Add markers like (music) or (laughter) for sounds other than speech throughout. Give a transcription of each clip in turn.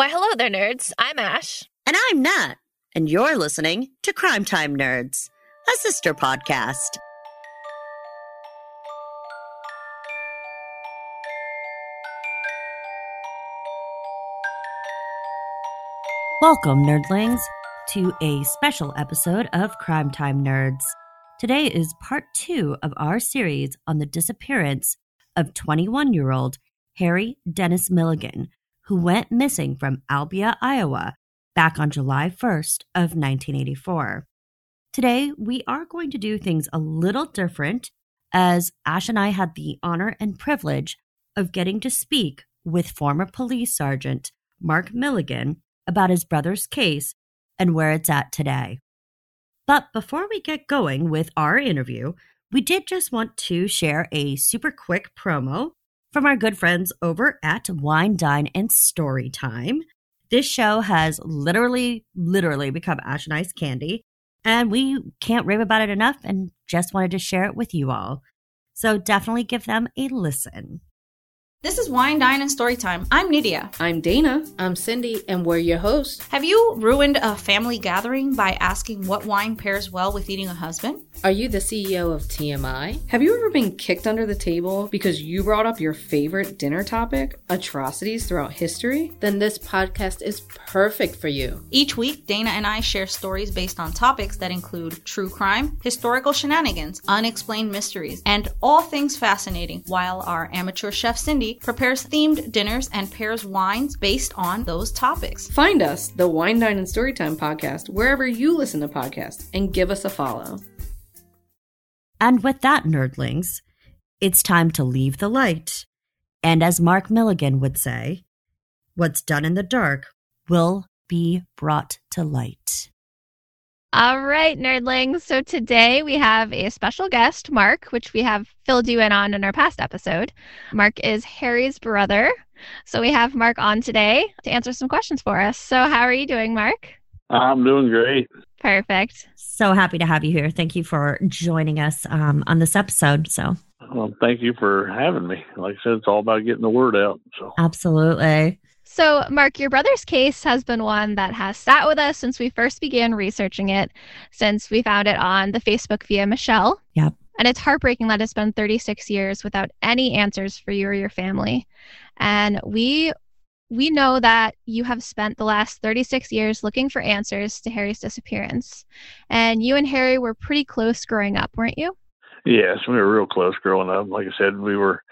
Why, hello there, nerds. I'm Ash. And I'm Nat. And you're listening to Crime Time Nerds, a sister podcast. Welcome, nerdlings, to a special episode of Crime Time Nerds. Today is part two of our series on the disappearance of 21 year old Harry Dennis Milligan, who went missing from Albia, Iowa, back on July 1st of 1984. Today, we are going to do things a little different as Ash and I had the honor and privilege of getting to speak with former police sergeant Mark Milligan about his brother's case and where it's at today. But before we get going with our interview, we did just want to share a super quick promo from our good friends over at Wine, Dine, and Story Time. This show has literally, literally become Ash and Ice candy, and we can't rave about it enough and just wanted to share it with you all. So definitely give them a listen. This is Wine, Dine, and Storytime. I'm Nydia. I'm Dana. I'm Cindy, and we're your hosts. Have you ruined a family gathering by asking what wine pairs well with eating a husband? Are you the CEO of TMI? Have you ever been kicked under the table because you brought up your favorite dinner topic, atrocities throughout history? Then this podcast is perfect for you. Each week, Dana and I share stories based on topics that include true crime, historical shenanigans, unexplained mysteries, and all things fascinating, while our amateur chef Cindy prepares themed dinners and pairs wines based on those topics. Find us, the Wine, Dine, and Storytime podcast, wherever you listen to podcasts, and give us a follow. And with that, nerdlings, it's time to leave the light. And as Mark Milligan would say, what's done in the dark will be brought to light. All right, nerdlings. So today we have a special guest, Mark, which we have filled you in on in our past episode. Mark is Harry's brother. So we have Mark on today to answer some questions for us. So, how are you doing, Mark? I'm doing great. Perfect. So happy to have you here. Thank you for joining us um, on this episode. So, well, thank you for having me. Like I said, it's all about getting the word out. So, absolutely. So, Mark, your brother's case has been one that has sat with us since we first began researching it, since we found it on the Facebook via Michelle. Yep. And it's heartbreaking that it's been 36 years without any answers for you or your family. And we we know that you have spent the last 36 years looking for answers to Harry's disappearance. And you and Harry were pretty close growing up, weren't you? Yes, we were real close growing up. Like I said, we were,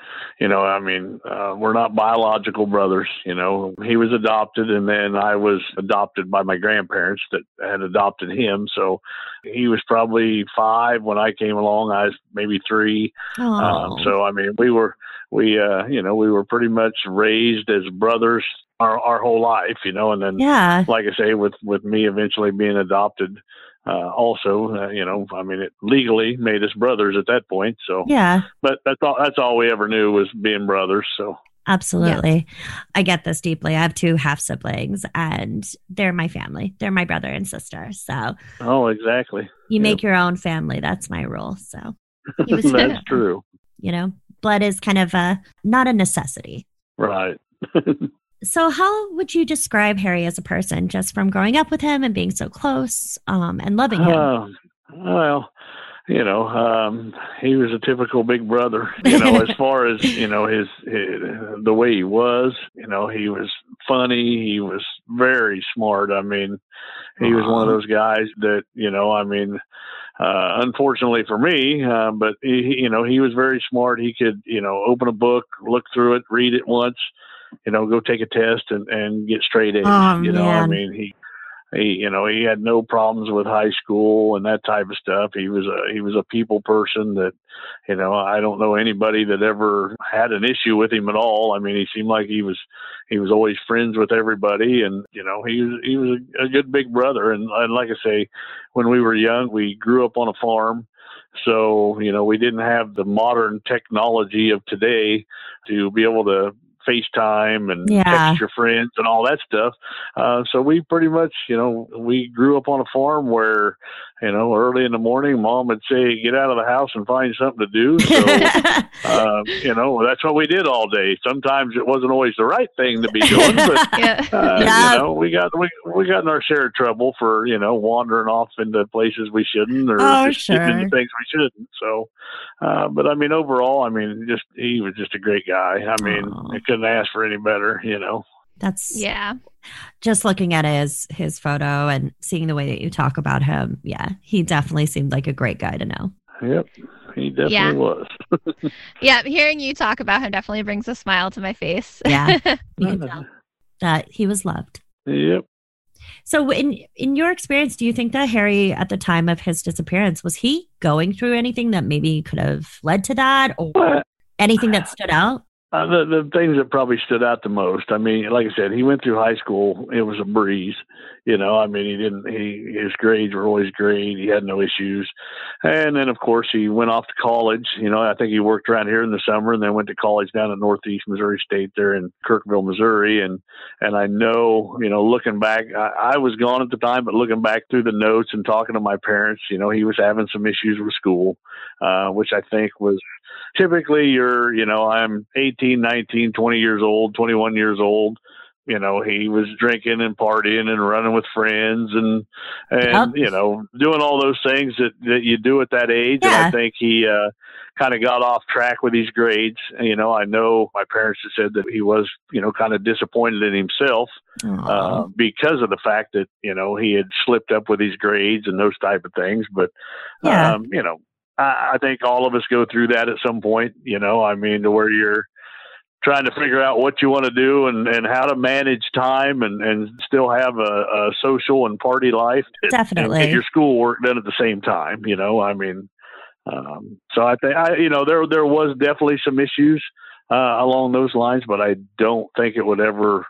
you know, I mean, uh, we're not biological brothers. You know, he was adopted, and then I was adopted by my grandparents that had adopted him. So he was probably five when I came along. I was maybe three. Um, so I mean, we were we uh you know we were pretty much raised as brothers our our whole life you know and then yeah like i say with with me eventually being adopted uh also uh, you know i mean it legally made us brothers at that point so yeah but that's all that's all we ever knew was being brothers so Absolutely. I get this deeply. I have two half siblings and they're my family. They're my brother and sister. So Oh, exactly. You make your own family. That's my rule. So (laughs) That's true. You know, blood is kind of a not a necessity. Right. (laughs) so how would you describe Harry as a person just from growing up with him and being so close um, and loving him? Uh, well, you know, um, he was a typical big brother. (laughs) You know, as far as you know, his, his the way he was. You know, he was funny. He was very smart. I mean, he was one of those guys that you know. I mean, uh, unfortunately for me, uh, but he, you know, he was very smart. He could, you know, open a book, look through it, read it once, you know, go take a test and, and get straight A's. Oh, you know, man. I mean, he, he, you know, he had no problems with high school and that type of stuff. He was a, he was a people person that, you know, I don't know anybody that ever had an issue with him at all. I mean, he seemed like he was, he was always friends with everybody and, you know, he was, he was a, a good big brother. And, and like I say, when we were young, we grew up on a farm. So, you know, we didn't have the modern technology of today to be able to FaceTime and Yeah. text your friends and all that stuff. Uh, so we pretty much, you know, we grew up on a farm where you know, early in the morning, mom would say, "Get out of the house and find something to do." So, (laughs) uh, you know, that's what we did all day. Sometimes it wasn't always the right thing to be doing, but (laughs) Yeah. uh, Yeah. you know, we got we we got in our share of trouble for you know wandering off into places we shouldn't or Oh, just sure. into things we shouldn't. So, uh, but I mean, overall, I mean, just he was just a great guy. I mean, Aw. I couldn't ask for any better. You know. That's Yeah. just looking at his his photo and seeing the way that you talk about him. Yeah, he definitely seemed like a great guy to know. Yep, he definitely Yeah. was. (laughs) Yeah. Hearing you talk about him definitely brings a smile to my face. Yeah. You can tell that he was loved. Yep. So, in in your experience, do you think that Harry, at the time of his disappearance, was he going through anything that maybe could have led to that, or But anything that stood out? Uh, the the things that probably stood out the most. I mean, like I said, he went through high school. It was a breeze. You know, I mean, he didn't. He his grades were always great. He had no issues. And then, of course, he went off to college. You know, I think he worked around here in the summer, and then went to college down at Northeast Missouri State there in Kirksville, Missouri. And and I know, you know, looking back, I, I was gone at the time, but looking back through the notes and talking to my parents, you know, he was having some issues with school, uh, which I think was typically you're you know i'm 18 19 20 years old 21 years old. You know he was drinking and partying and running with friends and and you know doing all those things that that you do at that age. And i think he uh kind of got off track with his grades. You know i know my parents have said that he was you know kind of disappointed in himself uh, because of the fact that you know he had slipped up with his grades and those type of things. But Yeah. um, you know, I, I think all of us go through that at some point. You know, I mean, to where you're trying to figure out what you want to do and, and how to manage time and, and still have a, a social and party life and Definitely. get your schoolwork done at the same time. You know, I mean, um, so I think I, you know, there there was definitely some issues uh, along those lines, but I don't think it would ever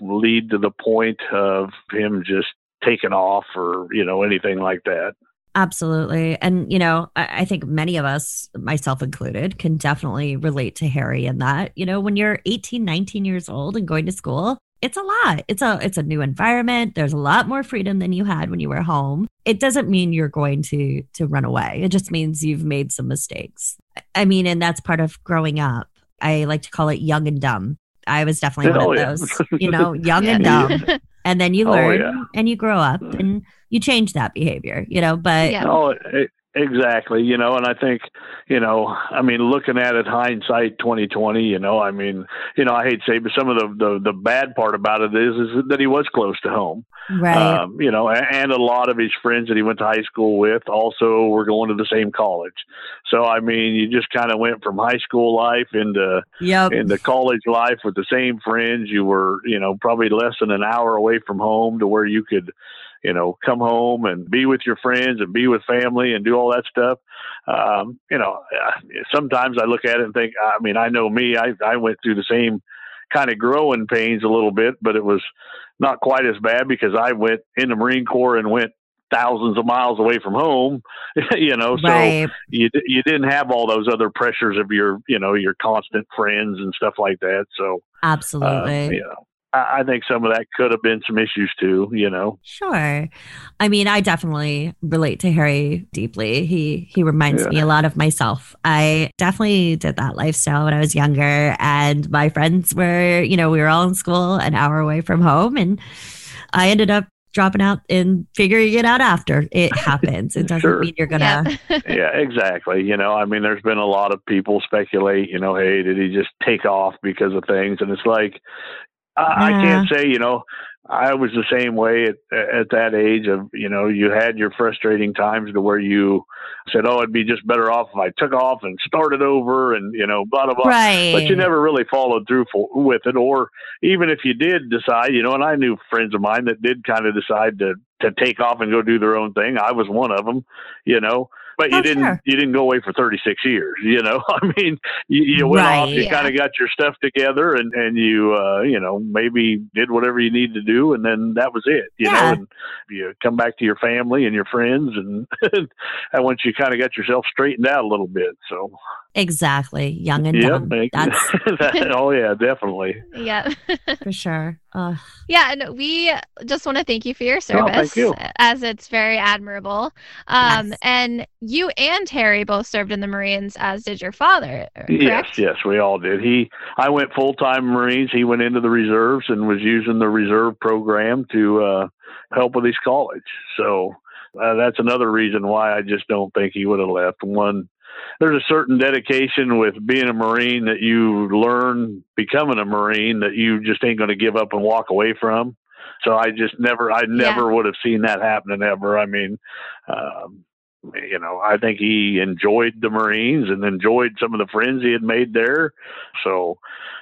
lead to the point of him just taking off or you know anything like that. Absolutely. And, you know, I, I think many of us, myself included, can definitely relate to Harry in that. You know, when you're 18, 19 years old and going to school, it's a lot. It's a it's a new environment. There's a lot more freedom than you had when you were home. It doesn't mean you're going to to run away. It just means you've made some mistakes. I mean, and that's part of growing up. I like to call it young and dumb. I was definitely one Oh, of yeah. those, (laughs) you know, young and dumb. (laughs) And then you Oh, learn yeah. and you grow up mm. and you change that behavior, you know, but Yeah. Oh, exactly. You know, and I think, you know, I mean, looking at it hindsight 2020, you know, I mean, you know, I hate to say, but some of the, the, the bad part about it is, is that he was close to home. right. Um, you know, a- and a lot of his friends that he went to high school with also were going to the same college. So, I mean, you just kind of went from high school life into, yep. into college life with the same friends. You were, you know, probably less than an hour away from home to where you could, you know, come home and be with your friends and be with family and do all that stuff. Um, you know, uh, sometimes I look at it and think, I mean, I know me, I, I went through the same kind of growing pains a little bit, but it was not quite as bad because I went in the Marine Corps and went thousands of miles away from home, (laughs) you know, so right. you you didn't have all those other pressures of your you know your constant friends and stuff like that. So uh, Absolutely. you know, I, I think some of that could have been some issues too. You know, Sure. I mean, I definitely relate to Harry deeply. He he reminds Yeah. me a lot of myself. I definitely did that lifestyle when I was younger and my friends were, you know, we were all in school an hour away from home and I ended up dropping out and figuring it out after. It happens. It (laughs) doesn't Sure. mean you're going to Yeah. (laughs) yeah, exactly. You know, I mean, there's been a lot of people speculate. You know, hey, did he just take off because of things? And it's like, I, I can't say. You know, I was the same way at at that age. Of you know, you had your frustrating times to where you said, "Oh, it'd be just better off if I took off and started over," and you know, blah blah blah. Right. But you never really followed through for, with it, or even if you did decide, you know, and I knew friends of mine that did kind of decide to to take off and go do their own thing. I was one of them, you know. But you Oh, didn't sure. you didn't go away for 36 years, you know. (laughs) I mean, you, you went off, you Yeah. kind of got your stuff together, and and you uh, you know maybe did whatever you need to do, and then that was it, you Yeah. know. And you come back to your family and your friends, and (laughs) and once you kind of got yourself straightened out a little bit, so Exactly. Young and Yep. dumb. That's (laughs) That- oh yeah, definitely. Yeah. (laughs) for sure. Uh, Yeah, and we just want to thank you for your Oh, service, thank you. as it's very admirable. Um, Yes. And you and Harry both served in the Marines, as did your father, uh, Yes, yes, we all did. He, I went full time Marines. He went into the reserves and was using the reserve program to uh, help with his college. So uh, that's another reason why I just don't think he would have left. One, there's a certain dedication with being a Marine that you learn becoming a Marine that you just ain't going to give up and walk away from. So I just never, I never would have seen that happening ever. I mean, um, you know, I think he enjoyed the Marines and enjoyed some of the friends he had made there. So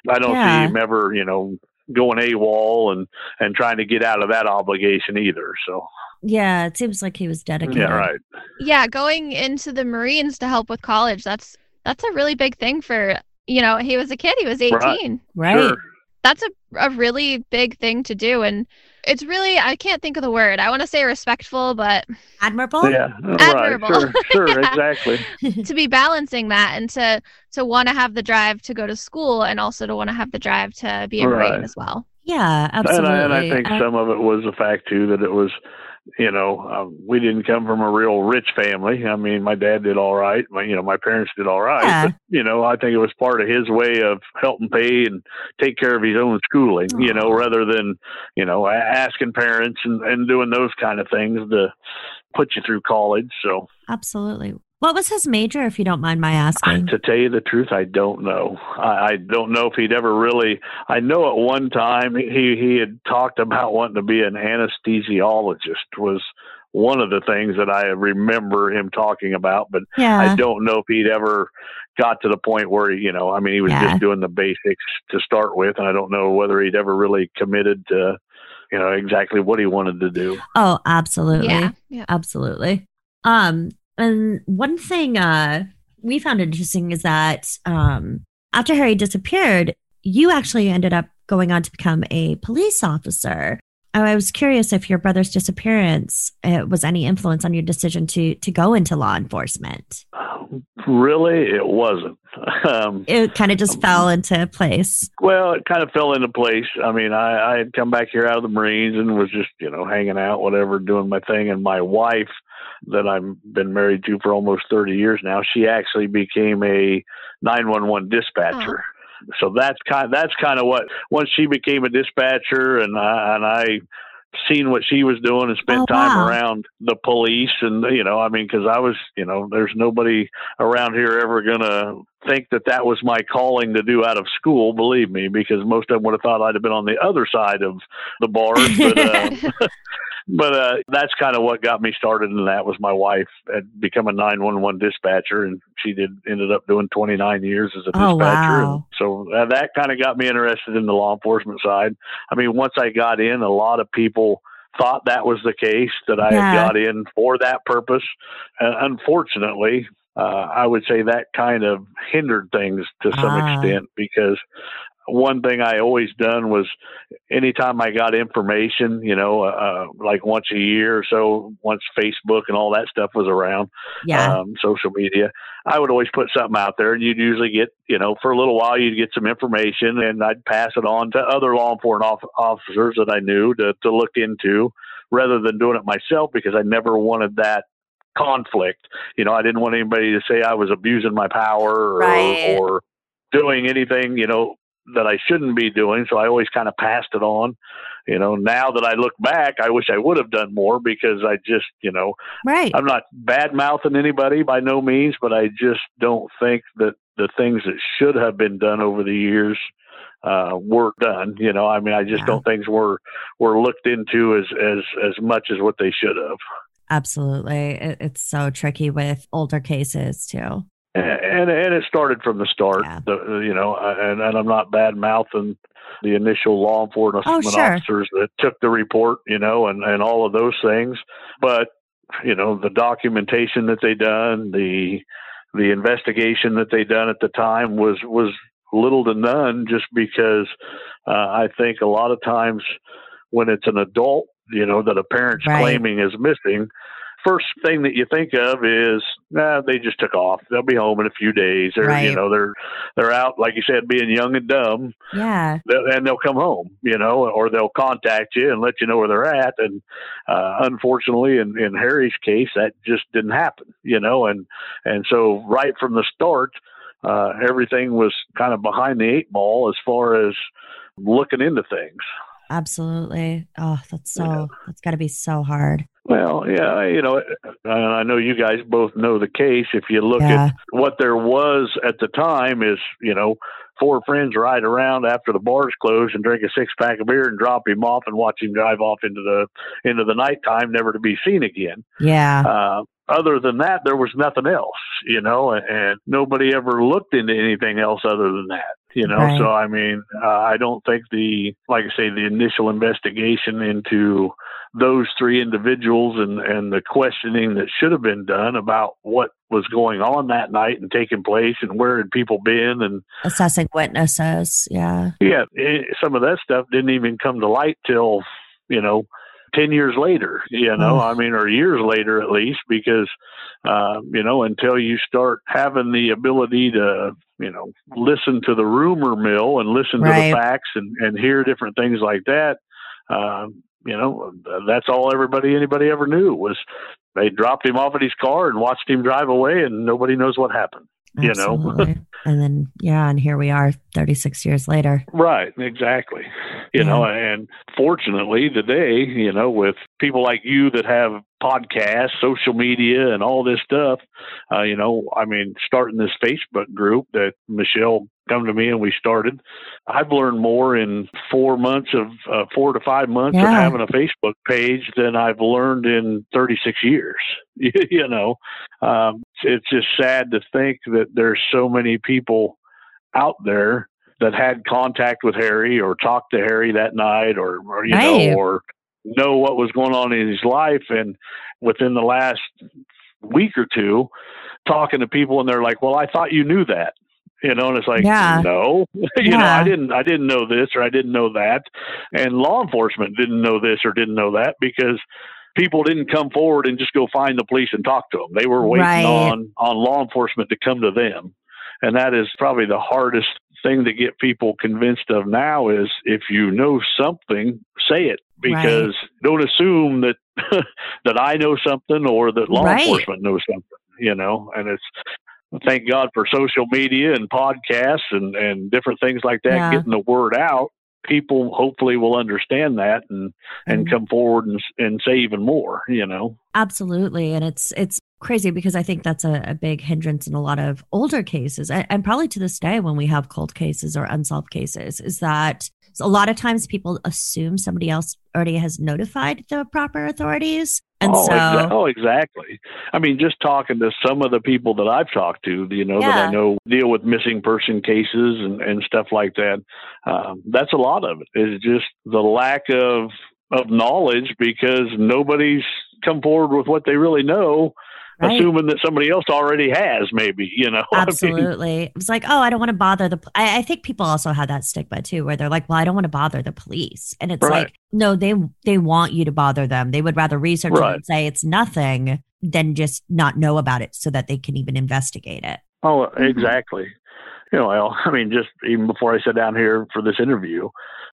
I don't Yeah. see him ever, you know, going AWOL and and trying to get out of that obligation either. So yeah, it seems like he was dedicated. yeah, right. Yeah, going into the Marines to help with college, that's that's a really big thing for, you know, he was a kid, he was 18. Right. Sure. That's a, a really big thing to do. And it's really, I can't think of the word. I want to say respectful, but Admirable. Yeah, Admirable. right. Sure, sure, (laughs) Yeah. exactly. to be balancing that and to to want to have the drive to go to school and also to want to have the drive to be a Right. Marine as well. Yeah, absolutely. And I, and I think Uh, some of it was the fact too that it was, you know, um, we didn't come from a real rich family. I mean, my dad did all right. My, you know, my parents did all right. Yeah. But you know, I think it was part of his way of helping pay and take care of his own schooling. You know, rather than you know asking parents and and doing those kind of things to put you through college. So absolutely. What was his major, if you don't mind my asking? to tell you the truth, I don't know. I, I don't know if he'd ever really. I know at one time he he had talked about wanting to be an anesthesiologist was one of the things that I remember him talking about, but Yeah. I don't know if he'd ever got to the point where he, you know, I mean, he was Yeah. just doing the basics to start with, and I don't know whether he'd ever really committed to, you know, exactly what he wanted to do. Oh, absolutely. Yeah. Yeah. Absolutely. Um, and one thing uh we found interesting is that um after Harry disappeared, you actually ended up going on to become a police officer. I was curious if your brother's disappearance uh, was any influence on your decision to to go into law enforcement. Really, it wasn't. (laughs) Um, It kind of just fell into place. Well, it kind of fell into place. I mean, I, I had come back here out of the Marines and was just, you know, hanging out, whatever, doing my thing. And my wife, that I've been married to for almost 30 years now, she actually became a 911 dispatcher. So that's kind that's kind of what once she became a dispatcher and I, and I seen what she was doing and spent Oh, time wow. around the police and you know I mean because I was you know there's nobody around here ever gonna think that that was my calling to do out of school believe me because most of them would have thought I'd have been on the other side of the bars but (laughs) uh, but uh, that's kind of what got me started in that was my wife had become a 911 dispatcher and she did ended up doing 29 years as a Oh, dispatcher and wow. so uh, that kind of got me interested in the law enforcement side i mean once i got in a lot of people thought that was the case that i Yeah. had got in for that purpose and unfortunately uh, i would say that kind of hindered things to some Ah. extent because one thing I always done was anytime I got information, you know, uh, like once a year or so, once Facebook and all that stuff was around, Yeah. um, social media, I would always put something out there and you'd usually get, you know, for a little while, you'd get some information and I'd pass it on to other law enforcement off- officers that I knew to, to look into rather than doing it myself because I never wanted that conflict. You know, I didn't want anybody to say I was abusing my power or, Right. or doing anything, you know, that I shouldn't be doing. So I always kind of passed it on. You know, now that I look back, I wish I would have done more because I just, you know, right. I'm not bad mouthing anybody by no means, but I just don't think that the things that should have been done over the years uh, were done. You know, I mean, I just Yeah. don't think were were looked into as as as much as what they should have. Absolutely. It, it's so tricky with older cases too. And and it started from the start. Yeah. The, you know, and and I'm not bad mouthing the initial law enforcement Oh, sure. officers that took the report, you know, and and all of those things. But you know, the documentation that they done, the the investigation that they done at the time was was little to none, just because uh, I think a lot of times when it's an adult, you know, that a parent's Right. claiming is missing, first thing that you think of is, nah, they just took off. They'll be home in a few days. Or Right. you know, they're they're out, like you said, being young and dumb, Yeah. and they'll come home. You know, or they'll contact you and let you know where they're at. And uh, unfortunately, in in Harry's case, that just didn't happen. You know, and and so right from the start, uh, everything was kind of behind the eight ball as far as looking into things. Absolutely. Oh, that's so, Yeah. that's got to be so hard. Well, yeah, you know, and I know you guys both know the case. If you look Yeah. at what there was at the time, is you know, four friends ride around after the bars close and drink a six pack of beer and drop him off and watch him drive off into the into the nighttime, never to be seen again. Yeah. Uh, other than that, there was nothing else, you know, and, and nobody ever looked into anything else other than that, you know. Right. So, I mean, uh, I don't think the, like I say, the initial investigation into those three individuals and, and the questioning that should have been done about what was going on that night and taking place and where had people been and Assessing witnesses. Yeah. yeah, eh, some of that stuff didn't even come to light till you know ten years later. You know, Ugh. I mean, or years later at least, because uh, you know until you start having the ability to you know listen to the rumor mill and listen to the facts and and hear different things like that. Um, you know, that's all everybody anybody ever knew was they dropped him off at his car and watched him drive away, and nobody knows what happened. You know? And then, yeah. And here we are 36 years later. Right, exactly. You know, and fortunately today, you know, with people like you that have podcasts, social media, and all this stuff, uh, you know, I mean, starting this Facebook group that Michelle come to me and we started, I've learned more in four months of uh, four to five months of having a Facebook page than I've learned in 36 years. (laughs) you know, um, it's just sad to think that there's so many people out there that had contact with Harry or talked to Harry that night or, or you Right. know or know what was going on in his life. And within the last week or two talking to people and they're like well I thought you knew that. You know and it's like Yeah. no. (laughs) You know I didn't I didn't know this or I didn't know that. And law enforcement didn't know this or didn't know that because people didn't come forward and just go find the police and talk to them they were waiting Right. on on law enforcement to come to them. And that is probably the hardest thing to get people convinced of now is if you know something say it because don't assume that (laughs) that I know something or that law Right. enforcement knows something you know and it's thank God for social media and podcasts and and different things like that Yeah. getting the word out people hopefully will understand that and and Mhm. come forward and and say even more you know Absolutely. And it's, it's, crazy because I think that's a, a big hindrance in a lot of older cases and, and probably to this day when we have cold cases or unsolved cases is that a lot of times people assume somebody else already has notified the proper authorities. And oh, so, exa- oh, exactly. I mean, just talking to some of the people that I've talked to, you know, that I know deal with missing person cases and, and stuff like that. Um, that's a lot of it. Is just the lack of of knowledge because nobody's come forward with what they really know, Right. assuming that somebody else already has. Maybe you know. (laughs) I mean, Absolutely. It was like, oh, I don't want to bother the. I, I think people also have that stigma too, where they're like, well, I don't want to bother the police, and it's Right. like, no, they they want you to bother them. They would rather research it and say it's nothing than just not know about it, so that they can even investigate it. Oh, mm-hmm. exactly. You know, well, I mean, just even before I sat down here for this interview,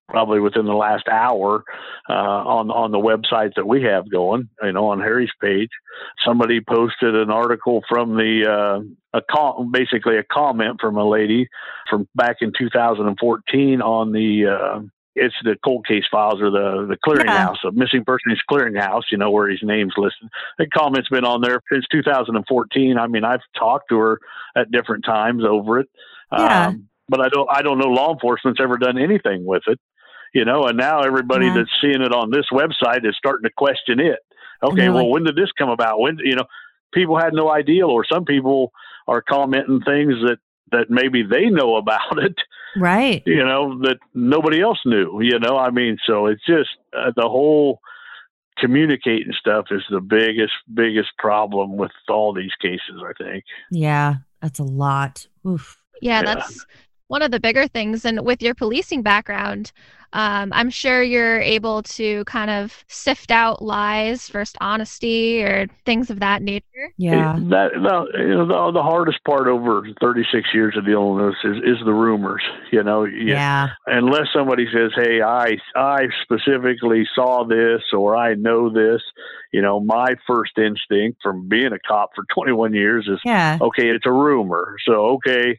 probably within the last hour, uh, on on the website that we have going, you know, on Harry's page, somebody posted an article from the uh, a com- basically a comment from a lady from back in 2014 on the. Uh, it's the cold case files or the the clearinghouse, a missing persons clearinghouse. You know where his name's listed. The comment's been on there since 2014. I mean, I've talked to her at different times over it. Yeah. Um, but I don't I don't know law enforcement's ever done anything with it. You know, and now everybody Yeah. that's seeing it on this website is starting to question it. Okay, well, like- when did this come about? When you know, people had no idea, or some people are commenting things that that maybe they know about (laughs) it, Right. you know, that nobody else knew. You know, I mean, so it's just uh, the whole communicating stuff is the biggest biggest problem with all these cases. I think. Yeah, that's a lot. Oof. Yeah, Yeah. that's one of the bigger things. And with your policing background, um, I'm sure you're able to kind of sift out lies versus honesty or things of that nature. Yeah. It- that no, you know, the, the hardest part over 36 years of dealing with this is, is the rumors. You know, you- Yeah. unless somebody says, "Hey, I I specifically saw this or I know this," you know, my first instinct from being a cop for 21 years is, Yeah. okay, it's a rumor. So okay,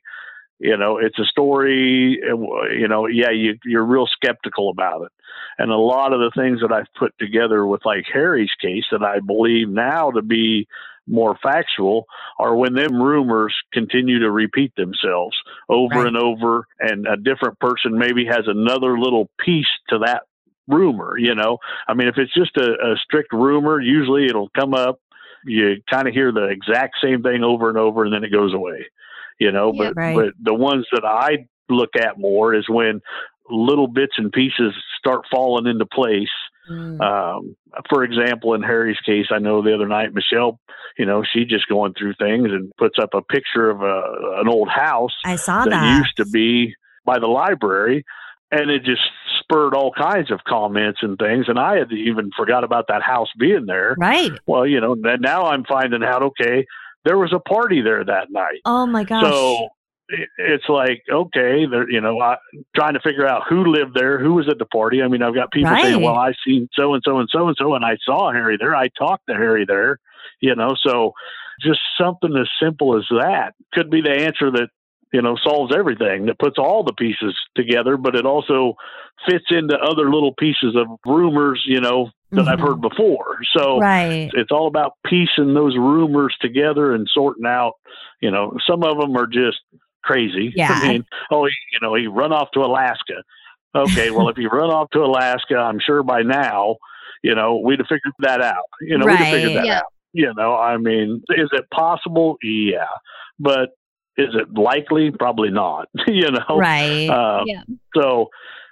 you know, it's a story. uh, You know, yeah, you you're real skeptical about it. And a lot of the things that I've put together with like Harry's case that I believe now to be more factual are when them rumors continue to repeat themselves over Right. and over and a different person maybe has another little piece to that rumor you know i mean if it's just a, a strict rumor usually it'll come up you kind of hear the exact same thing over and over and then it goes away you know Yeah. but Right. but the ones that i look at more is when little bits and pieces start falling into place Mm. um, for example, in Harry's case, I know the other night Michelle, you know, she just going through things and puts up a picture of a, an old house I saw that, that. used to be by the library, and it just spurred all kinds of comments and things. And I had even forgot about that house being there. Right. Well, you know, now I'm finding out, okay, there was a party there that night. Oh my gosh. So it's like okay, there, you know, I, trying to figure out who lived there, who was at the party. I mean, I've got people saying, "Well, I seen so and so and so and so, and I saw Harry there. I talked to Harry there." You know, so just something as simple as that could be the answer that you know solves everything. That puts all the pieces together, but it also fits into other little pieces of rumors. You know that I've Mhm. heard before. So right. it's all about piecing those rumors together and sorting out you know some of them are just crazy (laughs) Yeah. i mean oh you know he run off to alaska okay well if (laughs) you run off to alaska i'm sure by now you know we'd have figured that out you know we'd have figured that Yeah. out you know i mean is it possible yeah but is it likely probably not (laughs) you know Right. uh, Yeah. so,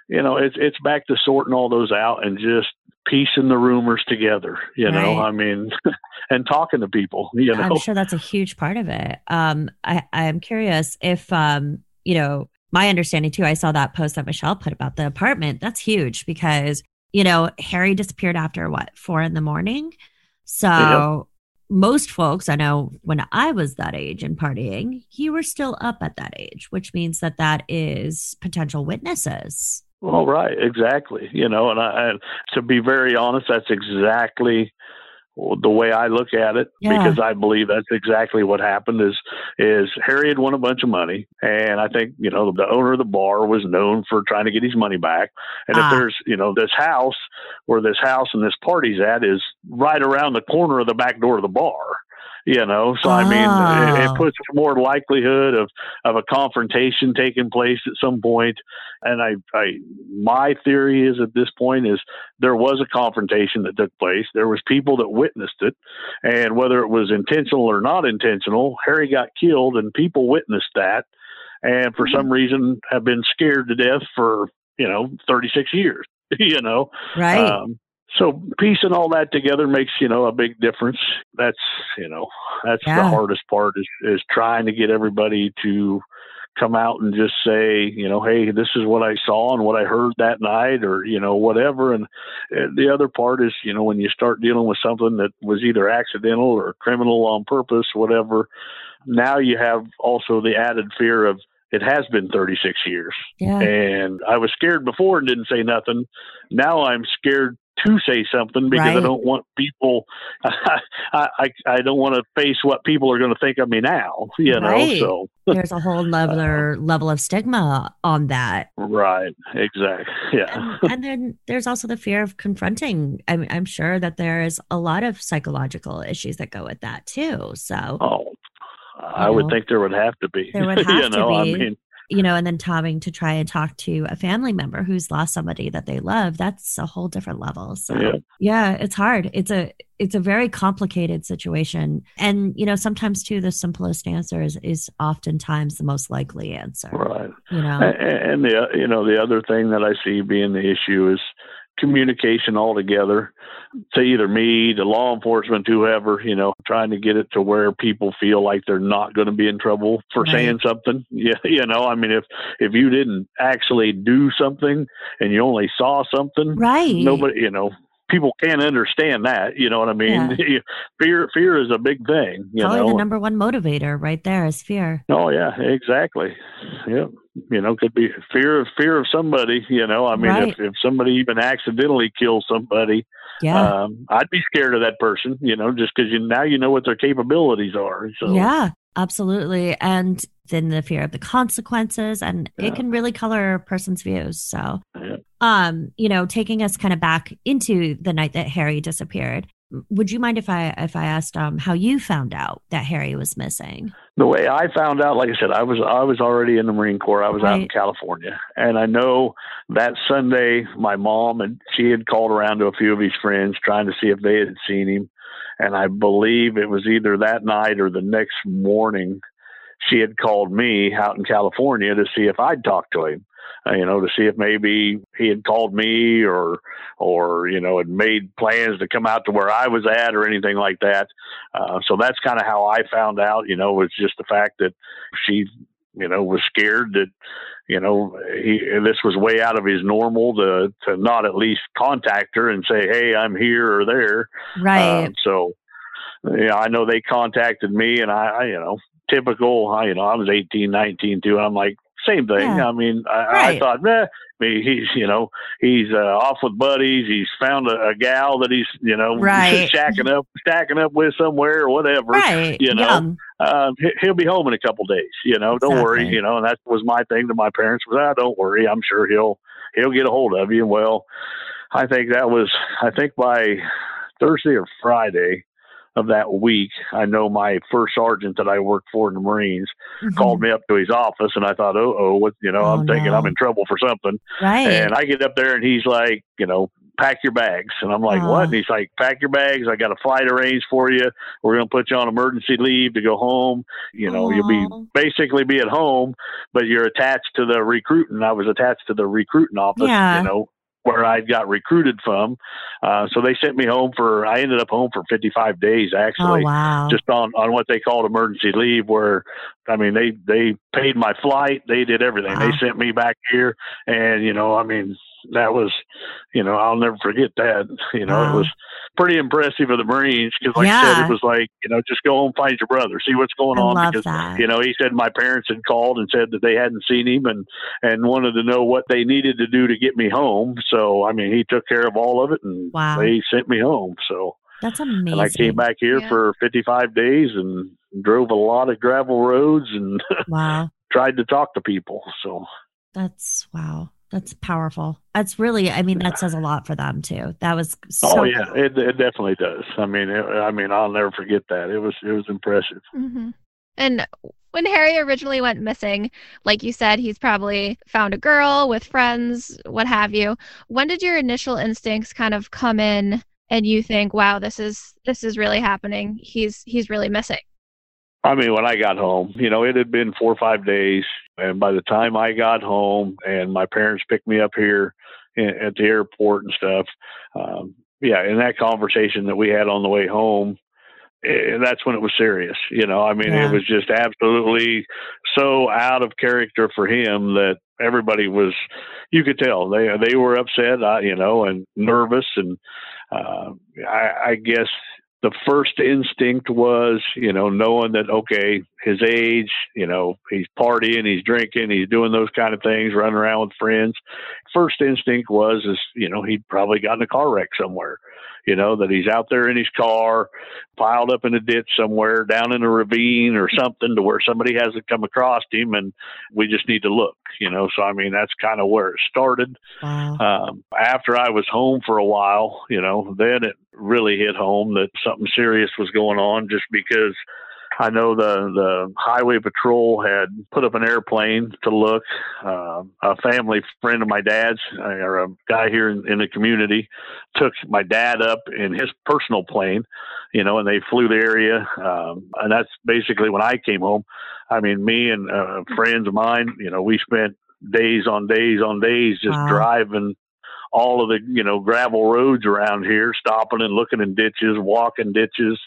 you know, it's it's back to sorting all those out and just piecing the rumors together. You know, I mean, (laughs) and talking to people. You know, I'm sure that's a huge part of it. Um, I, I'm curious if, um, you know, my understanding too, I saw that post that Michelle put about the apartment. That's huge because, you know, Harry disappeared after what, four in the morning? So most folks, I know when I was that age and partying, you were still up at that age, which means that that is potential witnesses. Well, right, exactly. You know, and I, to be very honest, that's exactly the way I look at it Yeah. because I believe that's exactly what happened. Is is Harry had won a bunch of money, and I think you know the owner of the bar was known for trying to get his money back. And Ah. if there's you know this house where this house and this party's at is right around the corner of the back door of the bar. You know, so I mean, it, it puts more likelihood of of a confrontation taking place at some point. And I, I, my theory is at this point is there was a confrontation that took place. There was people that witnessed it, and whether it was intentional or not intentional, Harry got killed, and people witnessed that, and for some reason have been scared to death for you know 36 years. (laughs) you know, Right. um, so piecing all that together makes you know a big difference. That's you know that's Yeah. the hardest part is is trying to get everybody to come out and just say you know hey this is what I saw and what I heard that night or you know whatever. And the other part is you know when you start dealing with something that was either accidental or criminal on purpose, whatever. Now you have also the added fear of it has been 36 years yeah. and I was scared before and didn't say nothing. Now I'm scared to say something because I don't want people. (laughs) I I, I don't want to face what people are going to think of me now. You know, so There's a whole (laughs) uh, level level of stigma on that. right, exactly, yeah, and, (laughs) and then there's also the fear of confronting. I'm, I'm sure that there is a lot of psychological issues that go with that too. So, oh. I You would think there would have to be. there would you have to know, I be. mean, you know, and then having to try and talk to a family member who's lost somebody that they love, that's a whole different level. So, Yeah. yeah, it's hard. It's a it's a very complicated situation. And, you know, sometimes too the simplest answer is, is oftentimes the most likely answer. right. You know. A- And the you know the other thing that I see being the issue is communication altogether to either me, to law enforcement, whoever, you know, trying to get it to where people feel like they're not going to be in trouble for Right. saying something. (laughs) Yeah, you know, I mean, if if you didn't actually do something and you only saw something, Right. nobody, you know, people can't understand that. You know what I mean? (laughs) fear, fear is a big thing. You Probably know, the number one motivator right there is fear. Oh yeah, exactly. Yeah, you know, could be fear of fear of somebody. You know, I mean, Right. if if somebody even accidentally kills somebody, Yeah. um, I'd be scared of that person. You know, just because you now you know what their capabilities are. So Yeah, absolutely. And then the fear of the consequences and Yeah. it can really color a person's views. So Yeah. um, you know, taking us kind of back into the night that Harry disappeared. Would you mind if I if I asked um how you found out that Harry was missing? the way I found out, like I said, I was I was already in the Marine Corps. I was out in California, and I know that Sunday my mom and she had called around to a few of his friends trying to see if they had seen him, and I believe it was either that night or the next morning. She had called me out in California to see if I'd talked to him, uh, you know, to see if maybe he had called me or, or you know, had made plans to come out to where I was at or anything like that. Uh, so that's kind of how I found out, you know, was just the fact that she, you know, was scared that, you know, he, this was way out of his normal to, to not at least contact her and say, Hey, I'm here or there. Right. Um, so, yeah, I know they contacted me and I, I, you know, typical, I, you know, I was 18, 19 too. And I'm like, same thing. Yeah. I mean, I, I Right. thought, meh, me, he's, you know, he's uh, off with buddies. He's found a, a gal that he's, you know, (laughs) Right. shacking up, stacking up with somewhere or whatever. right. you know, Young. Um, he- he'll be home in a couple days. You know, don't worry. You know, and that was my thing to my parents was, ah, don't worry. I'm sure he'll he'll get a hold of you. Well, I think that was, I think by Thursday or Friday of that week, I know my first sergeant that I worked for in the Marines Mhm. called me up to his office, and I thought, oh, oh, what, you know, Oh, I'm thinking no. I'm in trouble for something. Right. And I get up there, and he's like, you know, pack your bags. And I'm like, Oh. what? And he's like, pack your bags. I got a flight arranged for you. We're going to put you on emergency leave to go home. You know, you'll be basically be at home, but you're attached to the recruiting. I was attached to the recruiting office, Yeah. you know, where I got recruited from. Uh, so they sent me home for, I ended up home for 55 days oh actually wow. just on on what they called emergency leave where i mean they they paid my flight they did everything Wow. they sent me back here and you know i mean that was you know i'll never forget that (laughs) you know Wow. it was pretty impressive of the marines because like i said it was like you know just go home find your brother see what's going I on love because that. you know he said my parents had called and said that they hadn't seen him and and wanted to know what they needed to do to get me home so i mean he took care of all of it and Wow. they sent me home so That's amazing. and I came back here Yeah. for 55 days and drove a lot of gravel roads and (laughs) Wow. tried to talk to people. So, That's wow. That's powerful. That's really, I mean, that says a lot for them too. That was so oh yeah, it, it definitely does. I mean, it, I mean, I'll never forget that. It was it was impressive. hmm And when Harry originally went missing, like you said, he's probably found a girl with friends, what have you. When did your initial instincts kind of come in and you think, wow, this is this is really happening. He's he's really missing. I mean, when I got home, you know, it had been four or five days, and by the time I got home and my parents picked me up here in, at the airport and stuff, um, yeah, in that conversation that we had on the way home, eh, that's when it was serious. You know, I mean, Yeah. it was just absolutely so out of character for him that everybody was. You could tell they they were upset, uh, you know, and nervous, and uh, I, I guess the first instinct was, you know, knowing that okay, his age, you know, he's partying, he's drinking, he's doing those kind of things, running around with friends. First instinct was, is you know, he'd probably gotten a car wreck somewhere. You know that he's out there in his car, piled up in a ditch somewhere, down in a ravine or something, to where somebody hasn't come across him, and we just need to look. You know, so I mean, that's kind of where it started wow. um, after I was home for a while, you know, then it really hit home that something serious was going on just because I know the, the highway patrol had put up an airplane to look. Uh, a family friend of my dad's, uh, or a guy here in, in the community, took my dad up in his personal plane, you know, and they flew the area. Um, and that's basically when I came home. I mean, me and uh, friends of mine, you know, we spent days on days on days just Wow. driving all of the you know gravel roads around here, stopping and looking in ditches, walking ditches,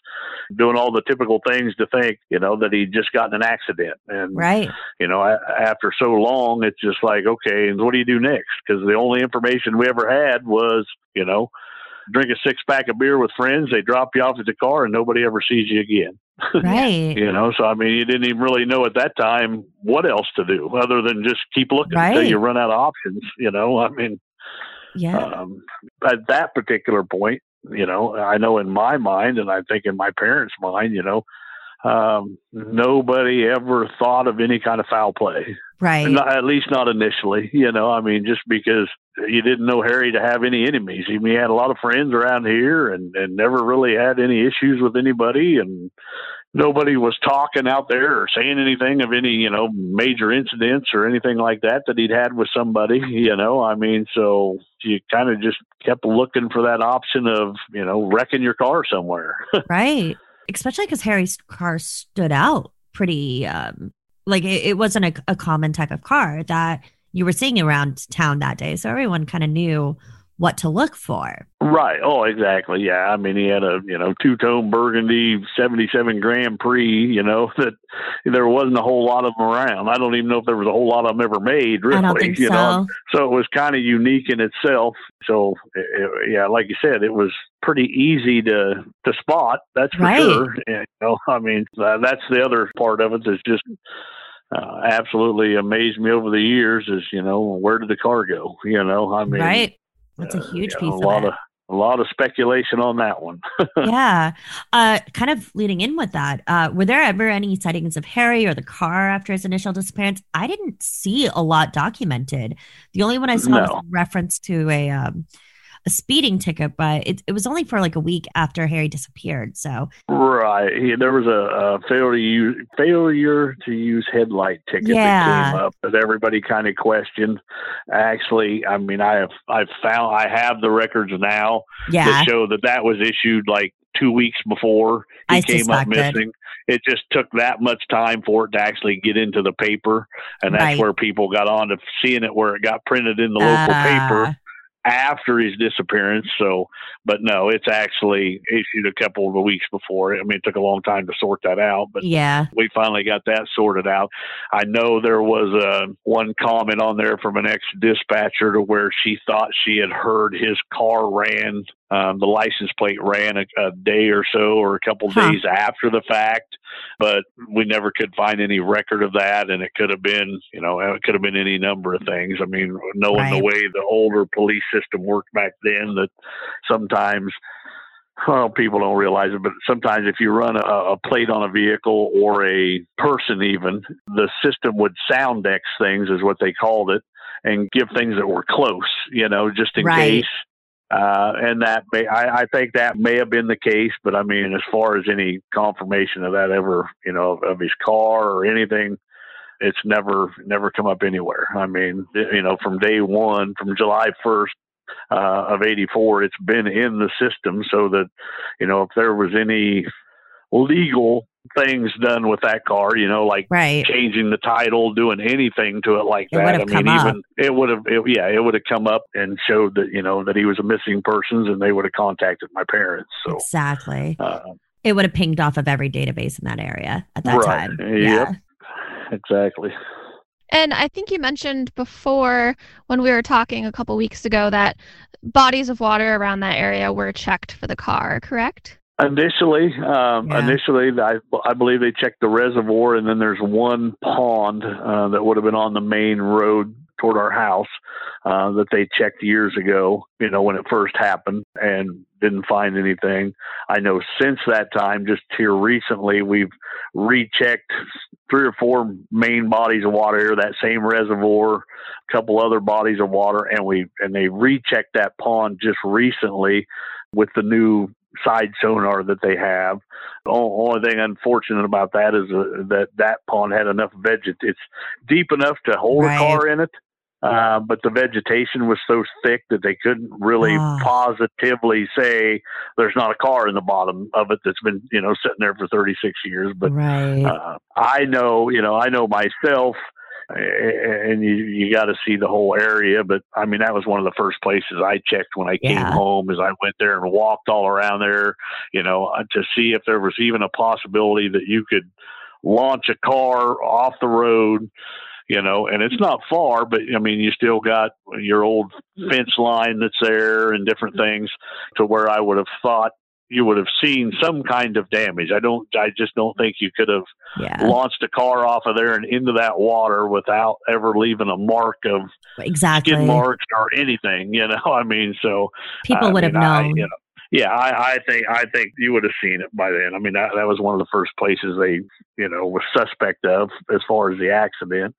doing all the typical things to think you know that he'd just gotten an accident. And Right. you know, after so long, it's just like, okay, and what do you do next? Because the only information we ever had was, you know, drink a six pack of beer with friends. They drop you off at the car, and nobody ever sees you again. (laughs) Right. You know, so I mean, you didn't even really know at that time what else to do other than just keep looking until Right. you run out of options. You know, I mean, Yeah. um, at that particular point, you know, I know in my mind, and I think in my parents' mind, you know, um, nobody ever thought of any kind of foul play. right. Not, at least not initially, you know. I mean, just because you didn't know Harry to have any enemies. I he had a lot of friends around here, and and never really had any issues with anybody, and nobody was talking out there or saying anything of any you know major incidents or anything like that that he'd had with somebody. You know, I mean, so you kind of just kept looking for that option of you know wrecking your car somewhere. (laughs) Right. Especially because Harry's car stood out pretty, um, like it, it wasn't a, a common type of car that you were seeing around town that day. So everyone kind of knew what to look for. Right. Oh, exactly. Yeah. I mean, he had a you know two tone Burgundy seventy seven Grand Prix. You know (laughs) that there wasn't a whole lot of them around. I don't even know if there was a whole lot of them ever made. Really. I don't think (laughs) you so. know. So it was kind of unique in itself. So it, it- yeah, like you said, it was pretty easy to to spot. That's for Right. sure. And, (laughs) you know, I mean, uh, that's the other part of it that's just. Uh, absolutely amazed me over the years is you know where did the car go you know I mean right. That's a uh, huge yeah, piece a of lot it. of a lot of speculation on that one. (laughs) yeah. Uh, kind of leading in with that, uh, were there ever any sightings of Harry or the car after his initial disappearance? I didn't see a lot documented. The only one I saw was a reference to a um, a speeding ticket, but it, it was only for like a week after Harry disappeared. So Right. He, there was a, a failure to use failure to use headlight ticket Yeah. that came up that everybody kind of questioned. Actually, I mean, I have I've found I have the records now yeah, that show that that was issued like two weeks before he I came up missing. It just took that much time for it to actually get into the paper, and that's Right. where people got on to seeing it where it got printed in the local paper Uh, after his disappearance. So, but no, it's actually issued a couple of weeks before. I mean, it took a long time to sort that out, but yeah, we finally got that sorted out. I know there was uh, one comment on there from an ex dispatcher to where she thought she had heard his car ran, um, the license plate ran a, a day or so or a couple Huh. days after the fact, but we never could find any record of that. And it could have been, you know, it could have been any number of things. I mean, knowing the way the older police system worked back then, that sometimes well, people don't realize it, but sometimes if you run a, a plate on a vehicle or a person, even the system would sound X things, is what they called it, and give things that were close, you know, just in Right. case. Uh, and that may, I, I think that may have been the case, but I mean, as far as any confirmation of that ever, you know, of, of his car or anything, it's never, never come up anywhere. I mean, you know, from day one, from July 1st uh, of 84, it's been in the system so that, you know, if there was any legal things done with that car, you know, like right. changing the title, doing anything to it like It that. I mean, come up. even it would have, it, yeah, it would have come up and showed that you know that he was a missing persons, and they would have contacted my parents. So, Exactly. uh, It would have pinged off of every database in that area at that Right. time. Yep. Yeah. exactly. And I think you mentioned before when we were talking a couple weeks ago that bodies of water around that area were checked for the car, correct? Initially, um, Yeah. initially, I, I believe they checked the reservoir, and then there's one pond uh, that would have been on the main road toward our house uh, that they checked years ago. You know, when it first happened, and didn't find anything. I know since that time, just here recently, we've rechecked three or four main bodies of water here, that same reservoir, a couple other bodies of water, and we and they rechecked that pond just recently with the new side sonar that they have. The only thing unfortunate about that is uh, that that pond had enough veget. It's deep enough to hold Right. a car in it, uh, but the vegetation was so thick that they couldn't really Ah. positively say there's not a car in the bottom of it that's been you know sitting there for 36 years. But right. uh, I know, you know, I know myself. And you you got to see the whole area. But I mean, that was one of the first places I checked when I came Yeah. home. Is I went there and walked all around there, you know, uh, to see if there was even a possibility that you could launch a car off the road. You know, and it's not far, but I mean, you still got your old fence line that's there and different things to where I would have thought you would have seen some kind of damage. I don't, I just don't think you could have Yeah, launched a car off of there and into that water without ever leaving a mark of exactly. skid marks or anything. You know, (laughs) I mean, so People I would have mean, I- known. you know, yeah, I, I think I think you would have seen it by then. I mean, that, that was one of the first places they, you know, was suspect of as far as the accident.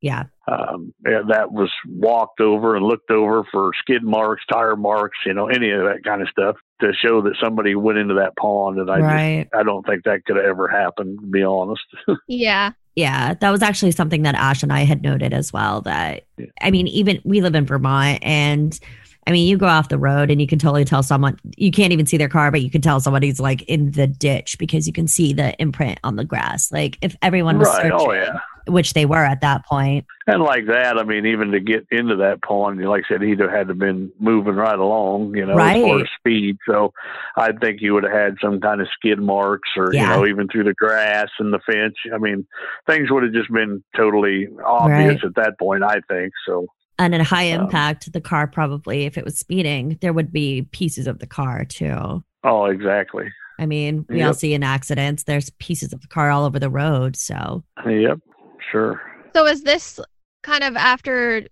Yeah. Um, yeah, that was walked over and looked over for skid marks, tire marks, you know, any of that kind of stuff to show that somebody went into that pond. And I just, right. I don't think that could have ever happened. To be honest. (laughs) Yeah. Yeah, that was actually something that Ash and I had noted as well. That Yeah. I mean, even we live in Vermont, and I mean, you go off the road and you can totally tell someone you can't even see their car, but you can tell somebody's like in the ditch because you can see the imprint on the grass. Like if everyone was right. searching, Oh yeah. Which they were at that point. And like that, I mean, even to get into that pond, like I said, he'd have had to been moving right along, you know, as Right. as speed. So I think you would have had some kind of skid marks or, Yeah. you know, even through the grass and the fence. I mean, things would have just been totally obvious Right. at that point, I think. So, And at high Um, impact, the car probably, if it was speeding, there would be pieces of the car too. oh, exactly. I mean, we all see in accidents, there's pieces of the car all over the road. So Yep. Sure. So is this kind of after